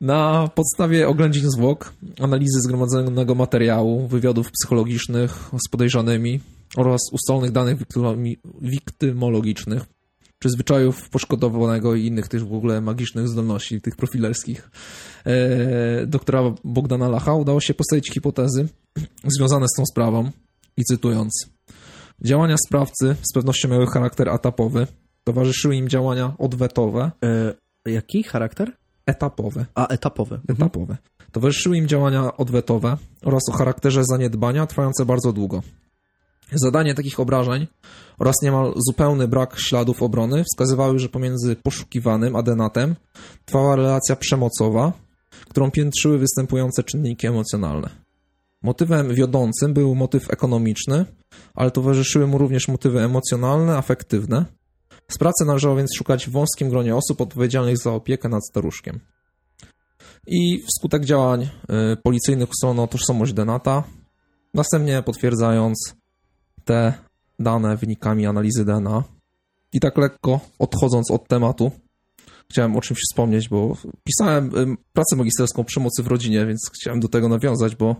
Na podstawie oględzin zwłok, analizy zgromadzonego materiału, wywiadów psychologicznych z podejrzanymi oraz ustalonych danych wiktymologicznych, czy zwyczajów poszkodowanego i innych też w ogóle magicznych zdolności, tych profilerskich, e, doktora Bogdana Lacha udało się postawić hipotezy *clears throat* związane z tą sprawą i cytując Działania sprawcy z pewnością miały charakter etapowy, towarzyszyły im działania odwetowe. E, jaki charakter? Etapowe. A, etapowe. Mhm. Etapowe. Towarzyszyły im działania odwetowe oraz o charakterze zaniedbania trwające bardzo długo. Zadanie takich obrażeń oraz niemal zupełny brak śladów obrony wskazywały, że pomiędzy poszukiwanym a denatem trwała relacja przemocowa, którą piętrzyły występujące czynniki emocjonalne. Motywem wiodącym był motyw ekonomiczny, ale towarzyszyły mu również motywy emocjonalne, afektywne. Z pracy należało więc szukać w wąskim gronie osób odpowiedzialnych za opiekę nad staruszkiem. I wskutek działań y, policyjnych ustalono tożsamość Denata, następnie potwierdzając te dane wynikami analizy DNA. I tak lekko odchodząc od tematu, chciałem o czymś wspomnieć, bo pisałem y, pracę magisterską przemocy w rodzinie, więc chciałem do tego nawiązać, bo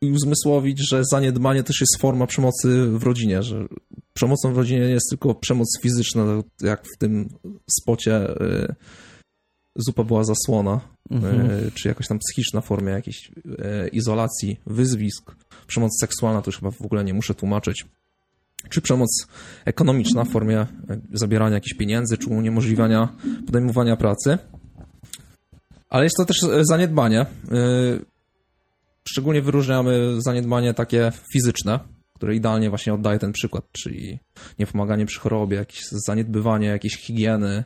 i uzmysłowić, że zaniedbanie też jest forma przemocy w rodzinie, że przemocą w rodzinie nie jest tylko przemoc fizyczna, jak w tym spocie yy, zupa była zasłona, mhm. yy, czy jakaś tam psychiczna forma jakiejś yy, izolacji, wyzwisk, przemoc seksualna, to już chyba w ogóle nie muszę tłumaczyć, czy przemoc ekonomiczna w formie zabierania jakichś pieniędzy, czy uniemożliwiania podejmowania pracy. Ale jest to też zaniedbanie. Szczególnie wyróżniamy zaniedbanie takie fizyczne, które idealnie właśnie oddaje ten przykład, czyli niepomaganie przy chorobie, jakieś zaniedbywanie jakiejś higieny.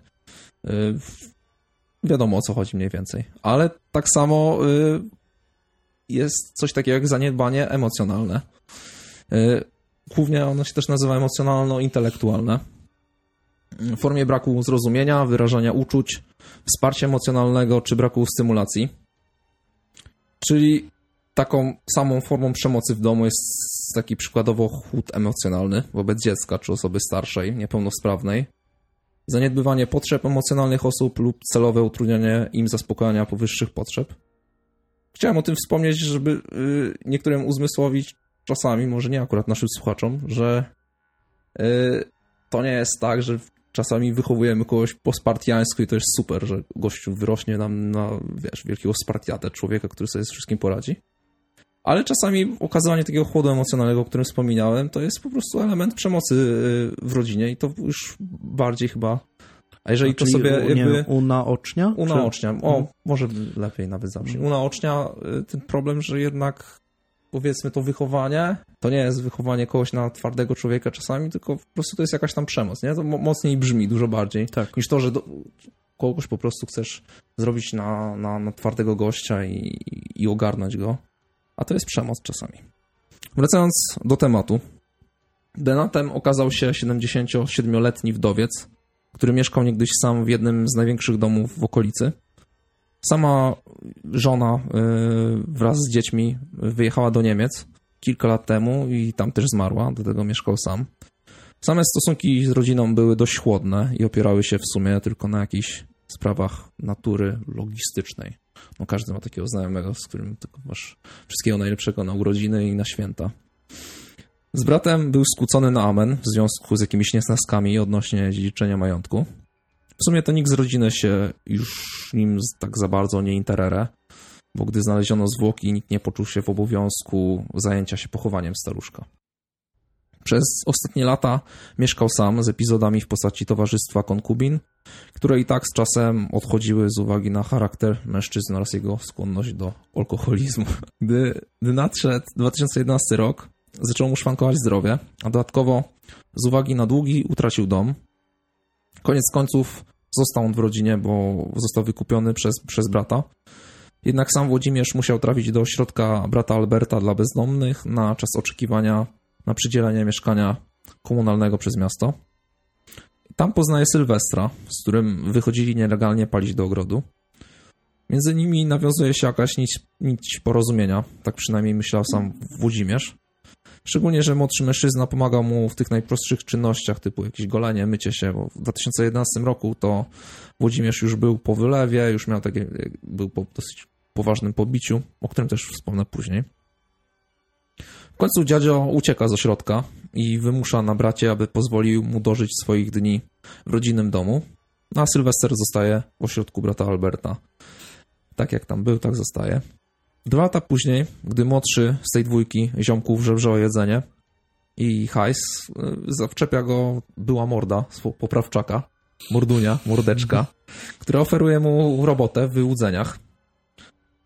Wiadomo o co chodzi mniej więcej. Ale tak samo jest coś takiego jak zaniedbanie emocjonalne. Y, głównie ono się też nazywa emocjonalno-intelektualne. W formie braku zrozumienia, wyrażania uczuć, wsparcia emocjonalnego czy braku stymulacji. Czyli taką samą formą przemocy w domu jest taki przykładowo chłód emocjonalny wobec dziecka czy osoby starszej, niepełnosprawnej. Zaniedbywanie potrzeb emocjonalnych osób lub celowe utrudnianie im zaspokojenia powyższych potrzeb chciałem o tym wspomnieć, żeby y, niektórym uzmysłowić czasami, może nie akurat naszym słuchaczom, że y, to nie jest tak, że czasami wychowujemy kogoś po spartiańsku i to jest super, że gościu wyrośnie nam na, wiesz, wielkiego spartiatę, człowieka, który sobie z wszystkim poradzi. Ale czasami okazywanie takiego chłodu emocjonalnego, o którym wspominałem, to jest po prostu element przemocy y, w rodzinie i to już bardziej chyba a jeżeli to sobie jakby... Nie, unaocznia? Unaocznia. O, mhm. może lepiej nawet zabrzmi. Unaocznia y, ten problem, że jednak powiedzmy to wychowanie, to nie jest wychowanie kogoś na twardego człowieka czasami, tylko po prostu to jest jakaś tam przemoc, nie? To mocniej brzmi, dużo bardziej, tak. niż to, że do, kogoś po prostu chcesz zrobić na, na, na twardego gościa i, i ogarnąć go, a to jest przemoc czasami. Wracając do tematu. Denatem okazał się 77-letni wdowiec, który mieszkał niegdyś sam w jednym z największych domów w okolicy. Sama żona y, wraz z dziećmi wyjechała do Niemiec kilka lat temu i tam też zmarła, do tego mieszkał sam. Same stosunki z rodziną były dość chłodne i opierały się w sumie tylko na jakichś sprawach natury logistycznej. No każdy ma takiego znajomego, z którym tylko masz wszystkiego najlepszego na urodziny i na święta. Z bratem był skłócony na amen w związku z jakimiś niesnaskami odnośnie dziedziczenia majątku. W sumie to nikt z rodziny się już nim tak za bardzo nie interere, bo gdy znaleziono zwłoki, nikt nie poczuł się w obowiązku zajęcia się pochowaniem staruszka. Przez ostatnie lata mieszkał sam z epizodami w postaci towarzystwa konkubin, które i tak z czasem odchodziły z uwagi na charakter mężczyzny oraz jego skłonność do alkoholizmu. Gdy, gdy nadszedł 2011 rok, zaczęło mu szwankować zdrowie, a dodatkowo z uwagi na długi utracił dom. Koniec końców został on w rodzinie, bo został wykupiony przez, przez brata. Jednak sam Włodzimierz musiał trafić do ośrodka brata Alberta dla bezdomnych na czas oczekiwania na przydzielenie mieszkania komunalnego przez miasto. tam poznaje Sylwestra, z którym wychodzili nielegalnie palić do ogrodu. Między nimi nawiązuje się jakaś nić, nić porozumienia, tak przynajmniej myślał sam Włodzimierz. Szczególnie, że młodszy mężczyzna pomagał mu w tych najprostszych czynnościach, typu jakieś golenie, mycie się, bo w 2011 roku to Włodzimierz już był po wylewie, już miał takie, był po dosyć poważnym pobiciu, o którym też wspomnę później. W końcu dziadzio ucieka z ośrodka i wymusza na bracie, aby pozwolił mu dożyć swoich dni w rodzinnym domu, a Sylwester zostaje w ośrodku brata Alberta. Tak jak tam był, tak zostaje. Dwa lata później, gdy młodszy z tej dwójki ziomków żebrze o jedzenie i hajs, y, zawczepia go była morda poprawczaka, mordunia, mordeczka, która oferuje mu robotę w wyłudzeniach.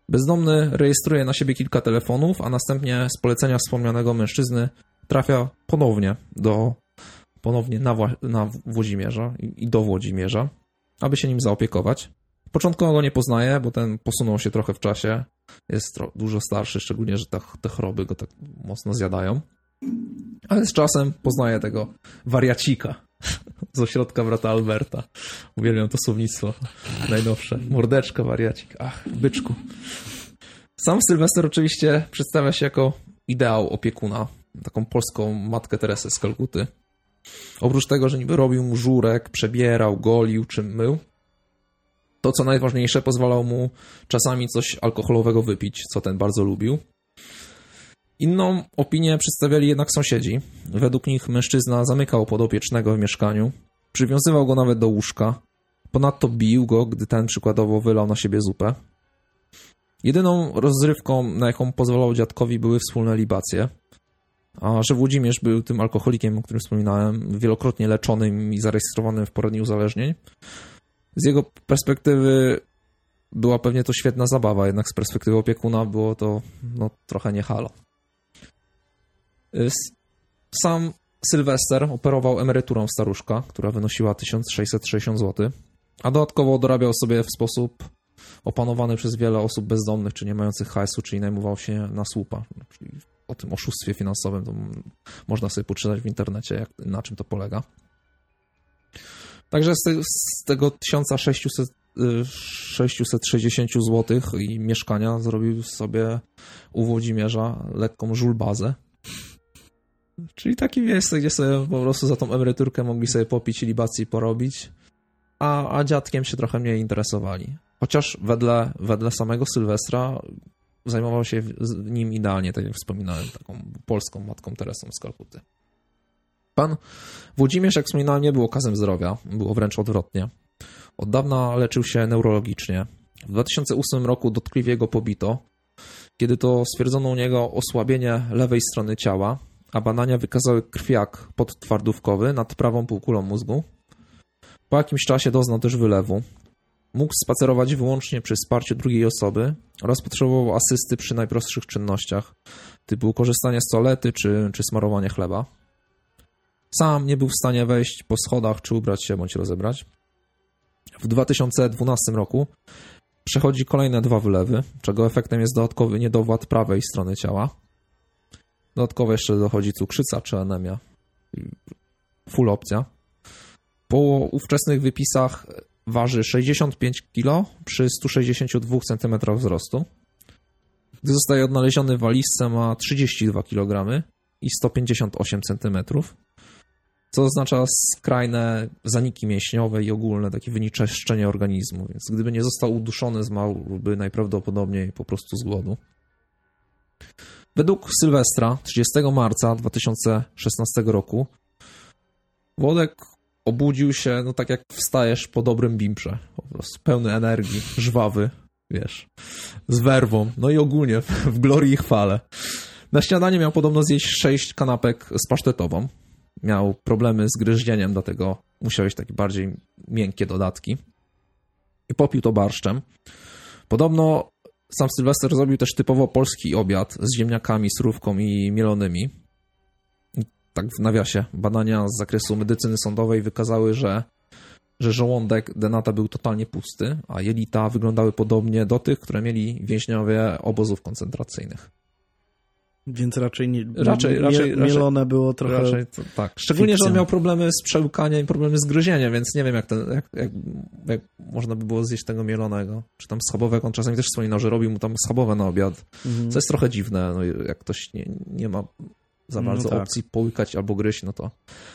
Bezdomny rejestruje na siebie kilka telefonów, a następnie z polecenia wspomnianego mężczyzny trafia ponownie do ponownie na, na Włodzimierza i do Włodzimierza, aby się nim zaopiekować. Początkowo go nie poznaje, bo ten posunął się trochę w czasie. Jest dużo starszy, szczególnie, że te, te choroby go tak mocno zjadają. Ale z czasem poznaje tego wariacika *laughs* z ośrodka brata Alberta. Uwielbiam to słownictwo najnowsze. Mordeczka, wariacik. Ach, byczku. Sam Sylwester oczywiście przedstawia się jako ideał opiekuna. Taką polską matkę Teresę z Kalkuty. Oprócz tego, że niby robił mu żurek, przebierał, golił czy mył, to, co najważniejsze, pozwalał mu czasami coś alkoholowego wypić, co ten bardzo lubił. Inną opinię przedstawiali jednak sąsiedzi. Według nich mężczyzna zamykał podopiecznego w mieszkaniu, przywiązywał go nawet do łóżka, ponadto bił go, gdy ten przykładowo wylał na siebie zupę. Jedyną rozrywką, na jaką pozwalał dziadkowi, były wspólne libacje. A że Włodzimierz był tym alkoholikiem, o którym wspominałem, wielokrotnie leczonym i zarejestrowanym w poradni uzależnień, z jego perspektywy była pewnie to świetna zabawa, jednak z perspektywy opiekuna było to no, trochę nie halo. Y, sam Sylwester operował emeryturą staruszka, która wynosiła 1660 zł, a dodatkowo dorabiał sobie w sposób opanowany przez wiele osób bezdomnych, czy nie mających hajsu, czyli najmował się na słupa. O tym oszustwie finansowym można sobie poczytać w internecie, jak, na czym to polega. Także z, z tego 1600 660 zł i mieszkania zrobił sobie u Włodzimierza lekką żulbazę. Czyli takie miejsce, gdzie sobie po prostu za tą emeryturkę mogli sobie popić libacji porobić, a, a dziadkiem się trochę mniej interesowali. Chociaż wedle, wedle samego Sylwestra zajmował się nim idealnie, tak jak wspominałem, taką polską matką Teresą z Kalkuty. Pan Włodzimierz, jak wspominałem, nie był okazem zdrowia, było wręcz odwrotnie. Od dawna leczył się neurologicznie. W 2008 roku dotkliwie go pobito, kiedy to stwierdzono u niego osłabienie lewej strony ciała, a badania wykazały krwiak podtwardówkowy nad prawą półkulą mózgu. Po jakimś czasie doznał też wylewu. Mógł spacerować wyłącznie przy wsparciu drugiej osoby oraz potrzebował asysty przy najprostszych czynnościach, typu korzystanie z toalety czy, czy smarowanie chleba. Sam nie był w stanie wejść po schodach, czy ubrać się, bądź rozebrać. W 2012 roku przechodzi kolejne dwa wylewy, czego efektem jest dodatkowy niedowład prawej strony ciała. Dodatkowo jeszcze dochodzi cukrzyca czy anemia. Full opcja. Po ówczesnych wypisach waży 65 kg przy 162 cm wzrostu. Gdy zostaje odnaleziony w walizce ma 32 kg i 158 cm co oznacza skrajne zaniki mięśniowe i ogólne takie wyniczeszczenie organizmu, więc gdyby nie został uduszony, zmarłby najprawdopodobniej po prostu z głodu. Według Sylwestra 30 marca 2016 roku Włodek obudził się, no tak jak wstajesz po dobrym bimprze, po prostu pełny energii, żwawy, wiesz, z werwą, no i ogólnie w glorii i chwale. Na śniadanie miał podobno zjeść sześć kanapek z pasztetową, miał problemy z gryźnieniem, dlatego musiał jeść takie bardziej miękkie dodatki. I popił to barszczem. Podobno sam Sylwester zrobił też typowo polski obiad z ziemniakami, surówką i mielonymi. tak w nawiasie, badania z zakresu medycyny sądowej wykazały, że, że żołądek Denata był totalnie pusty, a jelita wyglądały podobnie do tych, które mieli więźniowie obozów koncentracyjnych. Więc raczej nie. Raczej, raczej, mielone raczej, było trochę. Raczej to, tak. Szczególnie, fikcją. że on miał problemy z przełkaniem i problemy z gryzieniem, więc nie wiem, jak, ten, jak, jak, jak, można by było zjeść tego mielonego. Czy tam schabowego. On czasami też wspominał, że robił mu tam schabowe na obiad. Mhm. Co jest trochę dziwne, no, jak ktoś nie, nie ma za no bardzo no tak. opcji połykać albo gryźć, no to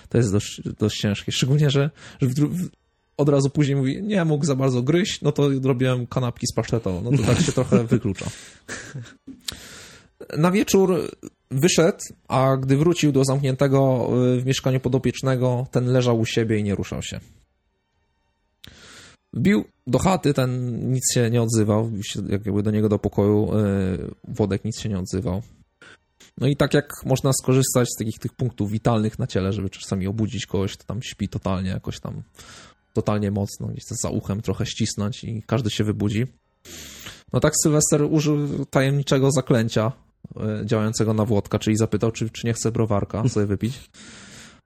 to jest dość, dość ciężkie. Szczególnie, że, że w, w, od razu później mówi, nie mógł za bardzo gryźć, no to robiłem kanapki z pasztetą. No to tak się *laughs* trochę wyklucza. Na wieczór wyszedł, a gdy wrócił do zamkniętego y, w mieszkaniu podopiecznego, ten leżał u siebie i nie ruszał się. Wbił do chaty, ten nic się nie odzywał, jakby do niego do pokoju, y, Wodek nic się nie odzywał. No i tak jak można skorzystać z takich tych punktów witalnych na ciele, żeby czasami obudzić kogoś, kto tam śpi totalnie, jakoś tam totalnie mocno, gdzieś za uchem trochę ścisnąć i każdy się wybudzi. No tak Sylwester użył tajemniczego zaklęcia działającego na Włodka, czyli zapytał, czy, czy nie chce browarka sobie wypić.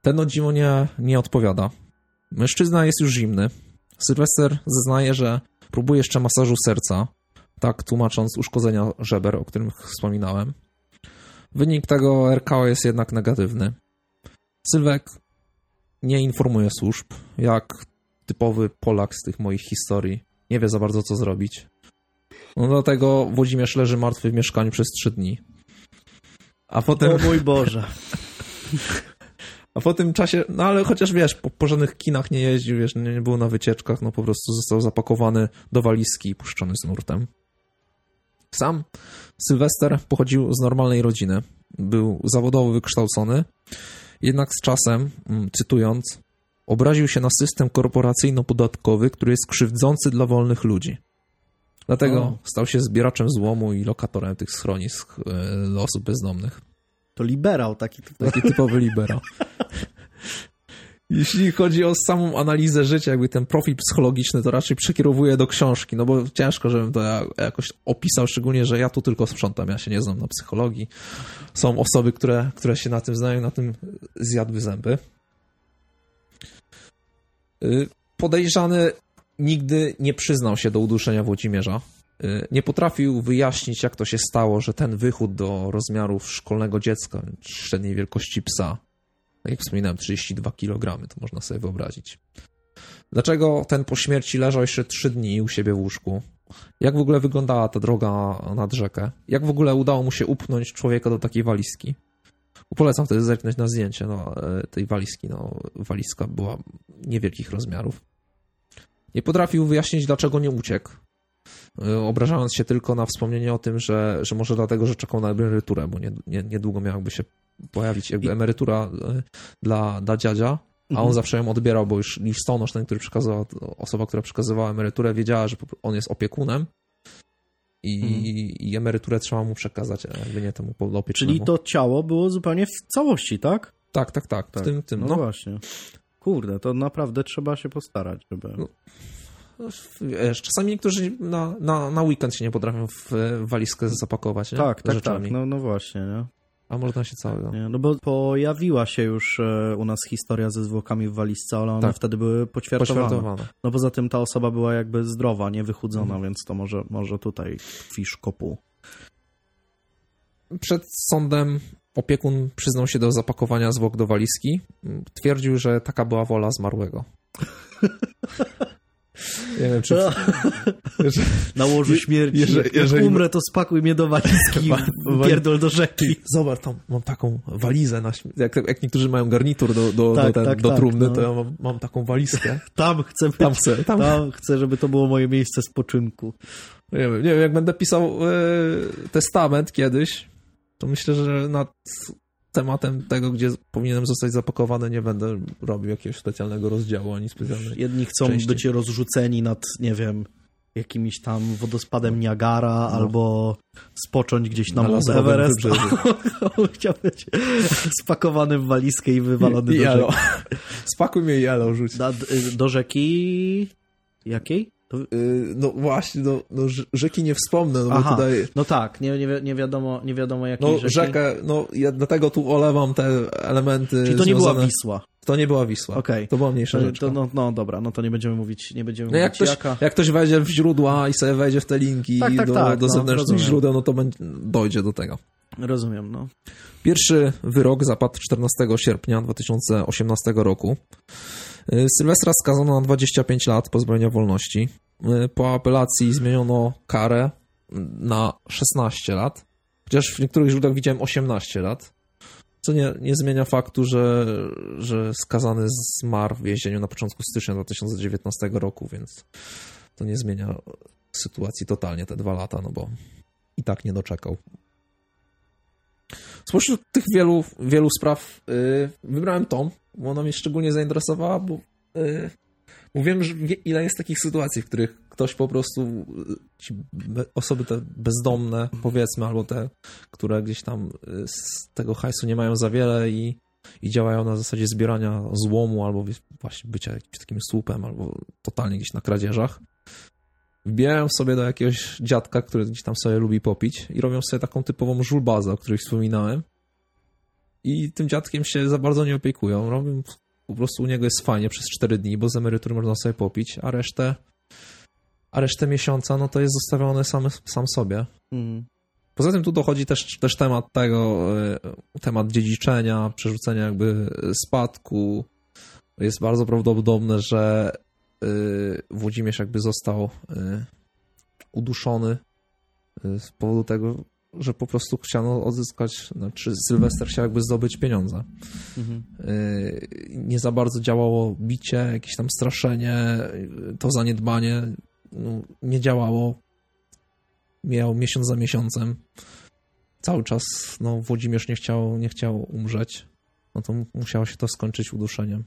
Ten o dziwo nie, nie odpowiada. Mężczyzna jest już zimny. Sylwester zeznaje, że próbuje jeszcze masażu serca, tak tłumacząc uszkodzenia żeber, o którym wspominałem. Wynik tego RKO jest jednak negatywny. Sylwek nie informuje służb, jak typowy Polak z tych moich historii. Nie wie za bardzo, co zrobić. No dlatego Włodzimierz leży martwy w mieszkaniu przez trzy dni. A potem... O mój Boże. A po tym czasie, no ale chociaż wiesz, po, po żadnych kinach nie jeździł, wiesz, nie, nie był na wycieczkach, no po prostu został zapakowany do walizki i puszczony z nurtem. Sam Sylwester pochodził z normalnej rodziny. Był zawodowo wykształcony, jednak z czasem, mm, cytując, obraził się na system korporacyjno-podatkowy, który jest krzywdzący dla wolnych ludzi. Dlatego stał się zbieraczem złomu i lokatorem tych schronisk e, dla osób bezdomnych. To liberał taki. Taki typowy liberał. Jeśli chodzi o samą analizę życia, jakby ten profil psychologiczny, to raczej przekierowuję do książki, no bo ciężko, żebym to jakoś opisał, szczególnie, że ja tu tylko sprzątam, ja się nie znam na psychologii. Są osoby, które, które się na tym znają, na tym zjadły zęby. Y, podejrzany nigdy nie przyznał się do uduszenia Włodzimierza. Y, nie potrafił wyjaśnić, jak to się stało, że ten wychód do rozmiarów szkolnego dziecka, średniej wielkości psa, tak jak wspominałem, 32 kg, to można sobie wyobrazić. Dlaczego ten po śmierci leżał jeszcze 3 dni u siebie w łóżku? Jak w ogóle wyglądała ta droga nad rzekę? Jak w ogóle udało mu się upchnąć człowieka do takiej walizki? Polecam wtedy zerknąć na zdjęcie no, e, tej walizki. No, walizka była niewielkich rozmiarów. Nie potrafił wyjaśnić, dlaczego nie uciekł. E, obrażając się tylko na wspomnienie o tym, że, że może dlatego, że czekał na emeryturę, bo nie, nie, niedługo miałaby się pojawić jakby emerytura e, dla, dla dziadzia, a on mhm. zawsze ją odbierał, bo już listonosz, ten, który przekazywał, osoba, która przekazywała emeryturę, wiedziała, że on jest opiekunem i, hmm. i emeryturę trzeba mu przekazać, a jakby nie temu podopiecznemu. Czyli to ciało było zupełnie w całości, tak? Tak, tak, tak. tak. W tym, tym. No, no, właśnie. Kurde, to naprawdę trzeba się postarać, żeby... No, wiesz, czasami niektórzy na, na, na weekend się nie potrafią w walizkę zapakować, nie? Tak, tak, tak. No, no właśnie, nie? A można się całego. Nie, no bo pojawiła się już e, u nas historia ze zwłokami w walizce, ale one tak. wtedy były poćwiartowane. poćwiartowane. No poza tym ta osoba była jakby zdrowa, niewychudzona, mhm. więc to może, może tutaj fisz kopu. Przed sądem opiekun przyznał się do zapakowania zwłok do walizki. Twierdził, że taka była wola zmarłego. *laughs* Nie wiem, czy... *laughs* Na łożu śmierci. Jeżeli, jeżeli... Jak umrę, to spakuj mnie do walizki *laughs* pierdol do rzeki. Zobacz, tam mam taką walizę, na śm... jak, jak niektórzy mają garnitur do, do, tak, do, ten, tak, do tak, trumny, no. to ja mam, mam, taką walizkę. Tam chcę być, tam chcę, tam... tam chcę, żeby to było moje miejsce spoczynku. Nie wiem, nie wiem jak będę pisał e, testament kiedyś, to myślę, że nad tematem tego, gdzie powinienem zostać zapakowany, nie będę robił jakiegoś specjalnego rozdziału ani specjalnej Jedni chcą części. być rozrzuceni nad, nie wiem, jakimś tam wodospadem Niagara no. albo spocząć gdzieś na, na Mount Everest. *laughs* Chciał być spakowany w walizkę i wywalony I, do rzeki. Spakuj mnie i elo rzuć. do rzeki jakiej? To... Yy, no właśnie, no, no, rzeki nie wspomnę, no Aha, tutaj... No tak, nie, nie, nie, wiadomo, nie wiadomo jakiej no, rzeki. rzekę, no ja dlatego tu olewam te elementy Czyli to nie była Wisła. To nie była Wisła. Okay. To była mniejsza rzecz. No, no dobra, no to nie będziemy mówić, nie będziemy no jak mówić ktoś, jaka. Jak ktoś wejdzie w źródła i sobie wejdzie w te linki tak, tak, do, tak, do no, zewnętrznych źródeł, no to będzie, dojdzie do tego. Rozumiem, no. Pierwszy wyrok zapadł 14 sierpnia 2018 roku. Y, Sylwestra skazano na 25 lat pozbawienia wolności. Y, Po apelacji zmieniono karę na 16 lat, chociaż w niektórych źródłach widziałem 18 lat, co nie, nie zmienia faktu, że, że skazany zmarł w więzieniu na początku stycznia 2019 roku, więc to nie zmienia sytuacji totalnie te dwa lata, no bo i tak nie doczekał. Spośród tych wielu, wielu spraw yy, wybrałem tą, ona mnie szczególnie zainteresowała, bo, yy, bo wiem, że ile jest takich sytuacji, w których ktoś po prostu, be, osoby te bezdomne, powiedzmy, albo te, które gdzieś tam yy, z tego hajsu nie mają za wiele i, i działają na zasadzie zbierania złomu, albo właśnie bycia jakimś takim słupem, albo totalnie gdzieś na kradzieżach. Wbijają sobie do jakiegoś dziadka, który gdzieś tam sobie lubi popić i robią sobie taką typową żulbazę, o której wspominałem. I tym dziadkiem się za bardzo nie opiekują. Robią, po prostu u niego jest fajnie przez 4 dni, bo z emerytury można sobie popić, a resztę a resztę miesiąca, no to jest zostawione sam, sam sobie. Mm. Poza tym tu dochodzi też, też temat tego, y, temat dziedziczenia, przerzucenia jakby spadku. Jest bardzo prawdopodobne, że y, Włodzimierz jakby został y, uduszony z powodu tego, że po prostu chciano odzyskać, znaczy Sylwester chciał jakby zdobyć pieniądze. Mhm. Nie za bardzo działało bicie, jakieś tam straszenie, to zaniedbanie no, nie działało. Miał miesiąc za miesiącem. Cały czas no, Włodzimierz nie chciał, nie chciał umrzeć. No to musiało się to skończyć uduszeniem.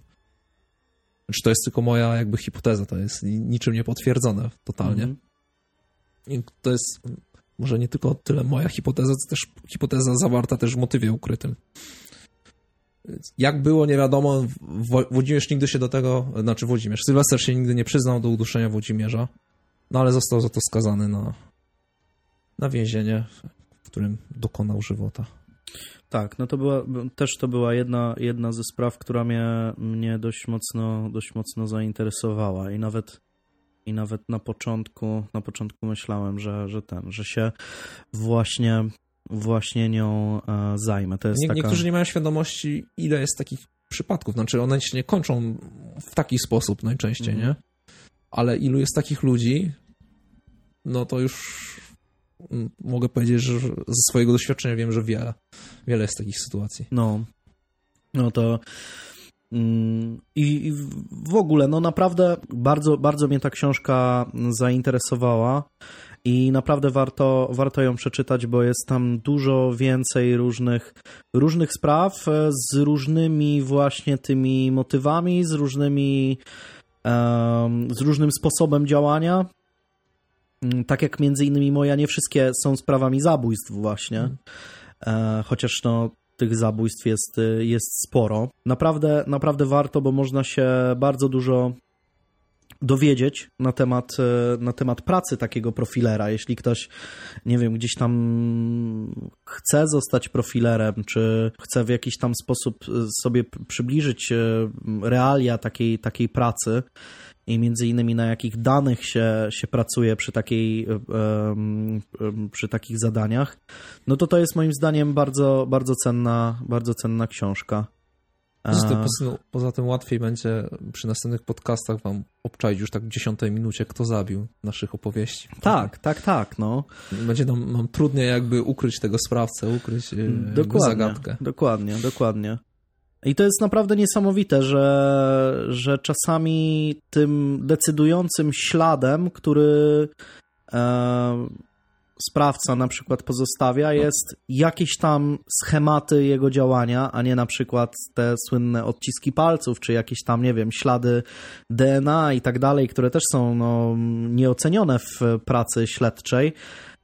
Znaczy to jest tylko moja jakby hipoteza, to jest niczym nie potwierdzone totalnie. Mhm. I to jest może nie tylko tyle moja hipoteza, to też hipoteza zawarta też w motywie ukrytym. Jak było, nie wiadomo. Włodzimierz nigdy się do tego, znaczy Włodzimierz, Sylwester się nigdy nie przyznał do uduszenia Włodzimierza, no ale został za to skazany na, na więzienie, w którym dokonał żywota. Tak, no to była, też to była jedna, jedna ze spraw, która mnie, mnie dość mocno, dość mocno zainteresowała i nawet i nawet na początku, na początku myślałem, że, że ten, że się właśnie właśnie nią e, zajmę. To jest Nie, taka... Niektórzy nie mają świadomości, ile jest takich przypadków. Znaczy, one się nie kończą w taki sposób najczęściej, mm. nie? Ale ilu jest takich ludzi, no to już mogę powiedzieć, że ze swojego doświadczenia wiem, że wiele, wiele jest takich sytuacji. No, no to i, I, w ogóle, no naprawdę bardzo, bardzo mnie ta książka zainteresowała i naprawdę warto, warto ją przeczytać, bo jest tam dużo więcej różnych, różnych spraw z różnymi właśnie tymi motywami, z różnymi z różnym sposobem działania. Tak jak między innymi moja, nie wszystkie są sprawami zabójstw właśnie. Hmm. Chociaż no, tych zabójstw jest, jest sporo. Naprawdę, naprawdę warto, bo można się bardzo dużo dowiedzieć na temat, na temat pracy takiego profilera. Jeśli ktoś, nie wiem, gdzieś tam chce zostać profilerem, czy chce w jakiś tam sposób sobie przybliżyć realia takiej, takiej pracy, i między innymi na jakich danych się, się pracuje przy, takiej, przy takich zadaniach, no to to jest moim zdaniem bardzo, bardzo, cenna, bardzo cenna książka. Poza tym, poza tym łatwiej będzie przy następnych podcastach wam obczaić już tak w dziesiątej minucie, kto zabił naszych opowieści. Tak, tak, tak, no. Będzie nam, nam trudniej jakby ukryć tego sprawcę, ukryć e, dokładnie, zagadkę. Dokładnie, dokładnie. I to jest naprawdę niesamowite, że, że czasami tym decydującym śladem, który e, sprawca na przykład pozostawia, jest jakieś tam schematy jego działania, a nie na przykład te słynne odciski palców, czy jakieś tam, nie wiem, ślady DNA i tak dalej, które też są no, nieocenione w pracy śledczej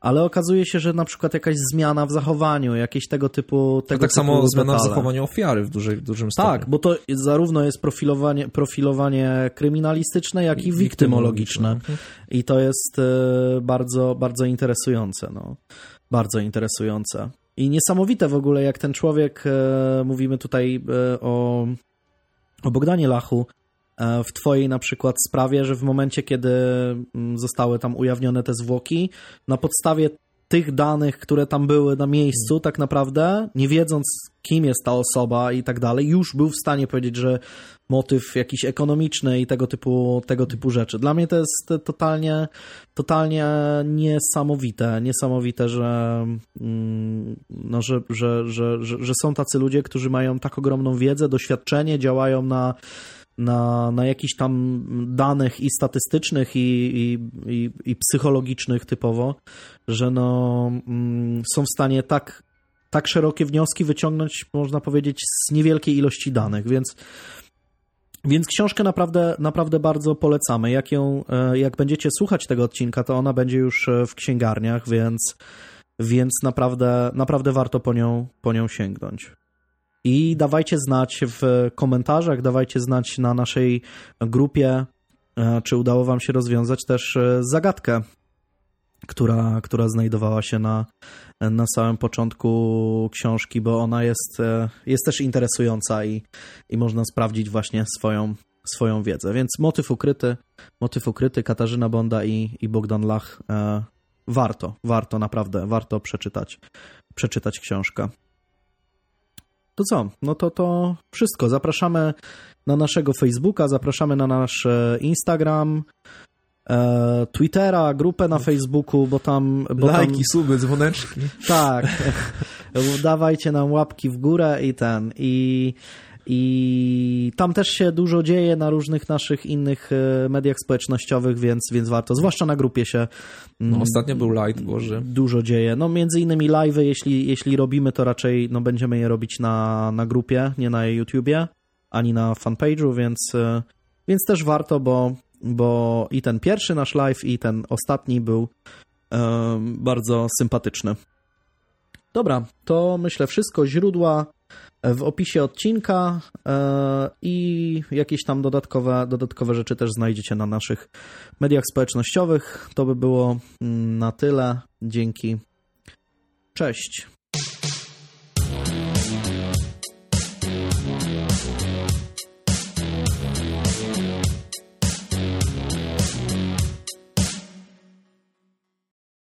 ale okazuje się, że na przykład jakaś zmiana w zachowaniu, jakieś tego typu tego Tak typu samo detale. zmiana w zachowaniu ofiary w, dużej, w dużym stopniu. Tak, bo to zarówno jest profilowanie, profilowanie kryminalistyczne, jak i wiktymologiczne. I to jest e, bardzo, bardzo interesujące. No. Bardzo interesujące. I niesamowite w ogóle, jak ten człowiek, e, mówimy tutaj e, o, o Bogdanie Lachu, w twojej na przykład sprawie, że w momencie, kiedy zostały tam ujawnione te zwłoki, na podstawie tych danych, które tam były na miejscu, tak naprawdę, nie wiedząc, kim jest ta osoba i tak dalej, już był w stanie powiedzieć, że motyw jakiś ekonomiczny i tego typu, tego typu rzeczy. Dla mnie to jest totalnie, totalnie niesamowite, niesamowite, że, mm, no, że, że, że, że są tacy ludzie, którzy mają tak ogromną wiedzę, doświadczenie, działają na na, na jakichś tam danych i statystycznych, i, i, i, i psychologicznych typowo, że no, mm, są w stanie tak, tak szerokie wnioski wyciągnąć, można powiedzieć, z niewielkiej ilości danych, więc więc książkę naprawdę, naprawdę bardzo polecamy. Jak, ją, e, jak będziecie słuchać tego odcinka, to ona będzie już e, w księgarniach, więc, więc naprawdę, naprawdę warto po nią, po nią sięgnąć. I dawajcie znać w komentarzach, dawajcie znać na naszej grupie, e, czy udało Wam się rozwiązać też e, zagadkę, która, która znajdowała się na, na samym początku książki, bo ona jest, e, jest też interesująca i, i można sprawdzić właśnie swoją, swoją wiedzę. Więc motyw ukryty, motyw ukryty Katarzyna Bonda i, i Bogdan Lach. warto, warto, naprawdę, warto przeczytać, przeczytać książkę. To co? No to to wszystko. Zapraszamy na naszego Facebooka, zapraszamy na nasz Instagram, e, Twittera, grupę na Facebooku, bo tam... Bo Lajki, tam... suby, dzwoneczki. Tak. *laughs* Dawajcie nam łapki w górę i ten. I i tam też się dużo dzieje na różnych naszych innych e, mediach społecznościowych, więc, więc warto, zwłaszcza na grupie się. Mm, no, ostatnio był live, Boże. Dużo dzieje. No, między innymi live'y, jeśli, jeśli robimy, to raczej no, będziemy je robić na, na grupie, nie na YouTubie, ani na fanpage'u, więc, e, więc też warto, bo, bo i ten pierwszy nasz live, i ten ostatni był um, bardzo sympatyczny. Dobra, to myślę wszystko. Źródła w opisie odcinka e, i jakieś tam dodatkowe, dodatkowe rzeczy też znajdziecie na naszych mediach społecznościowych. To by było mm, na tyle. Dzięki. Cześć.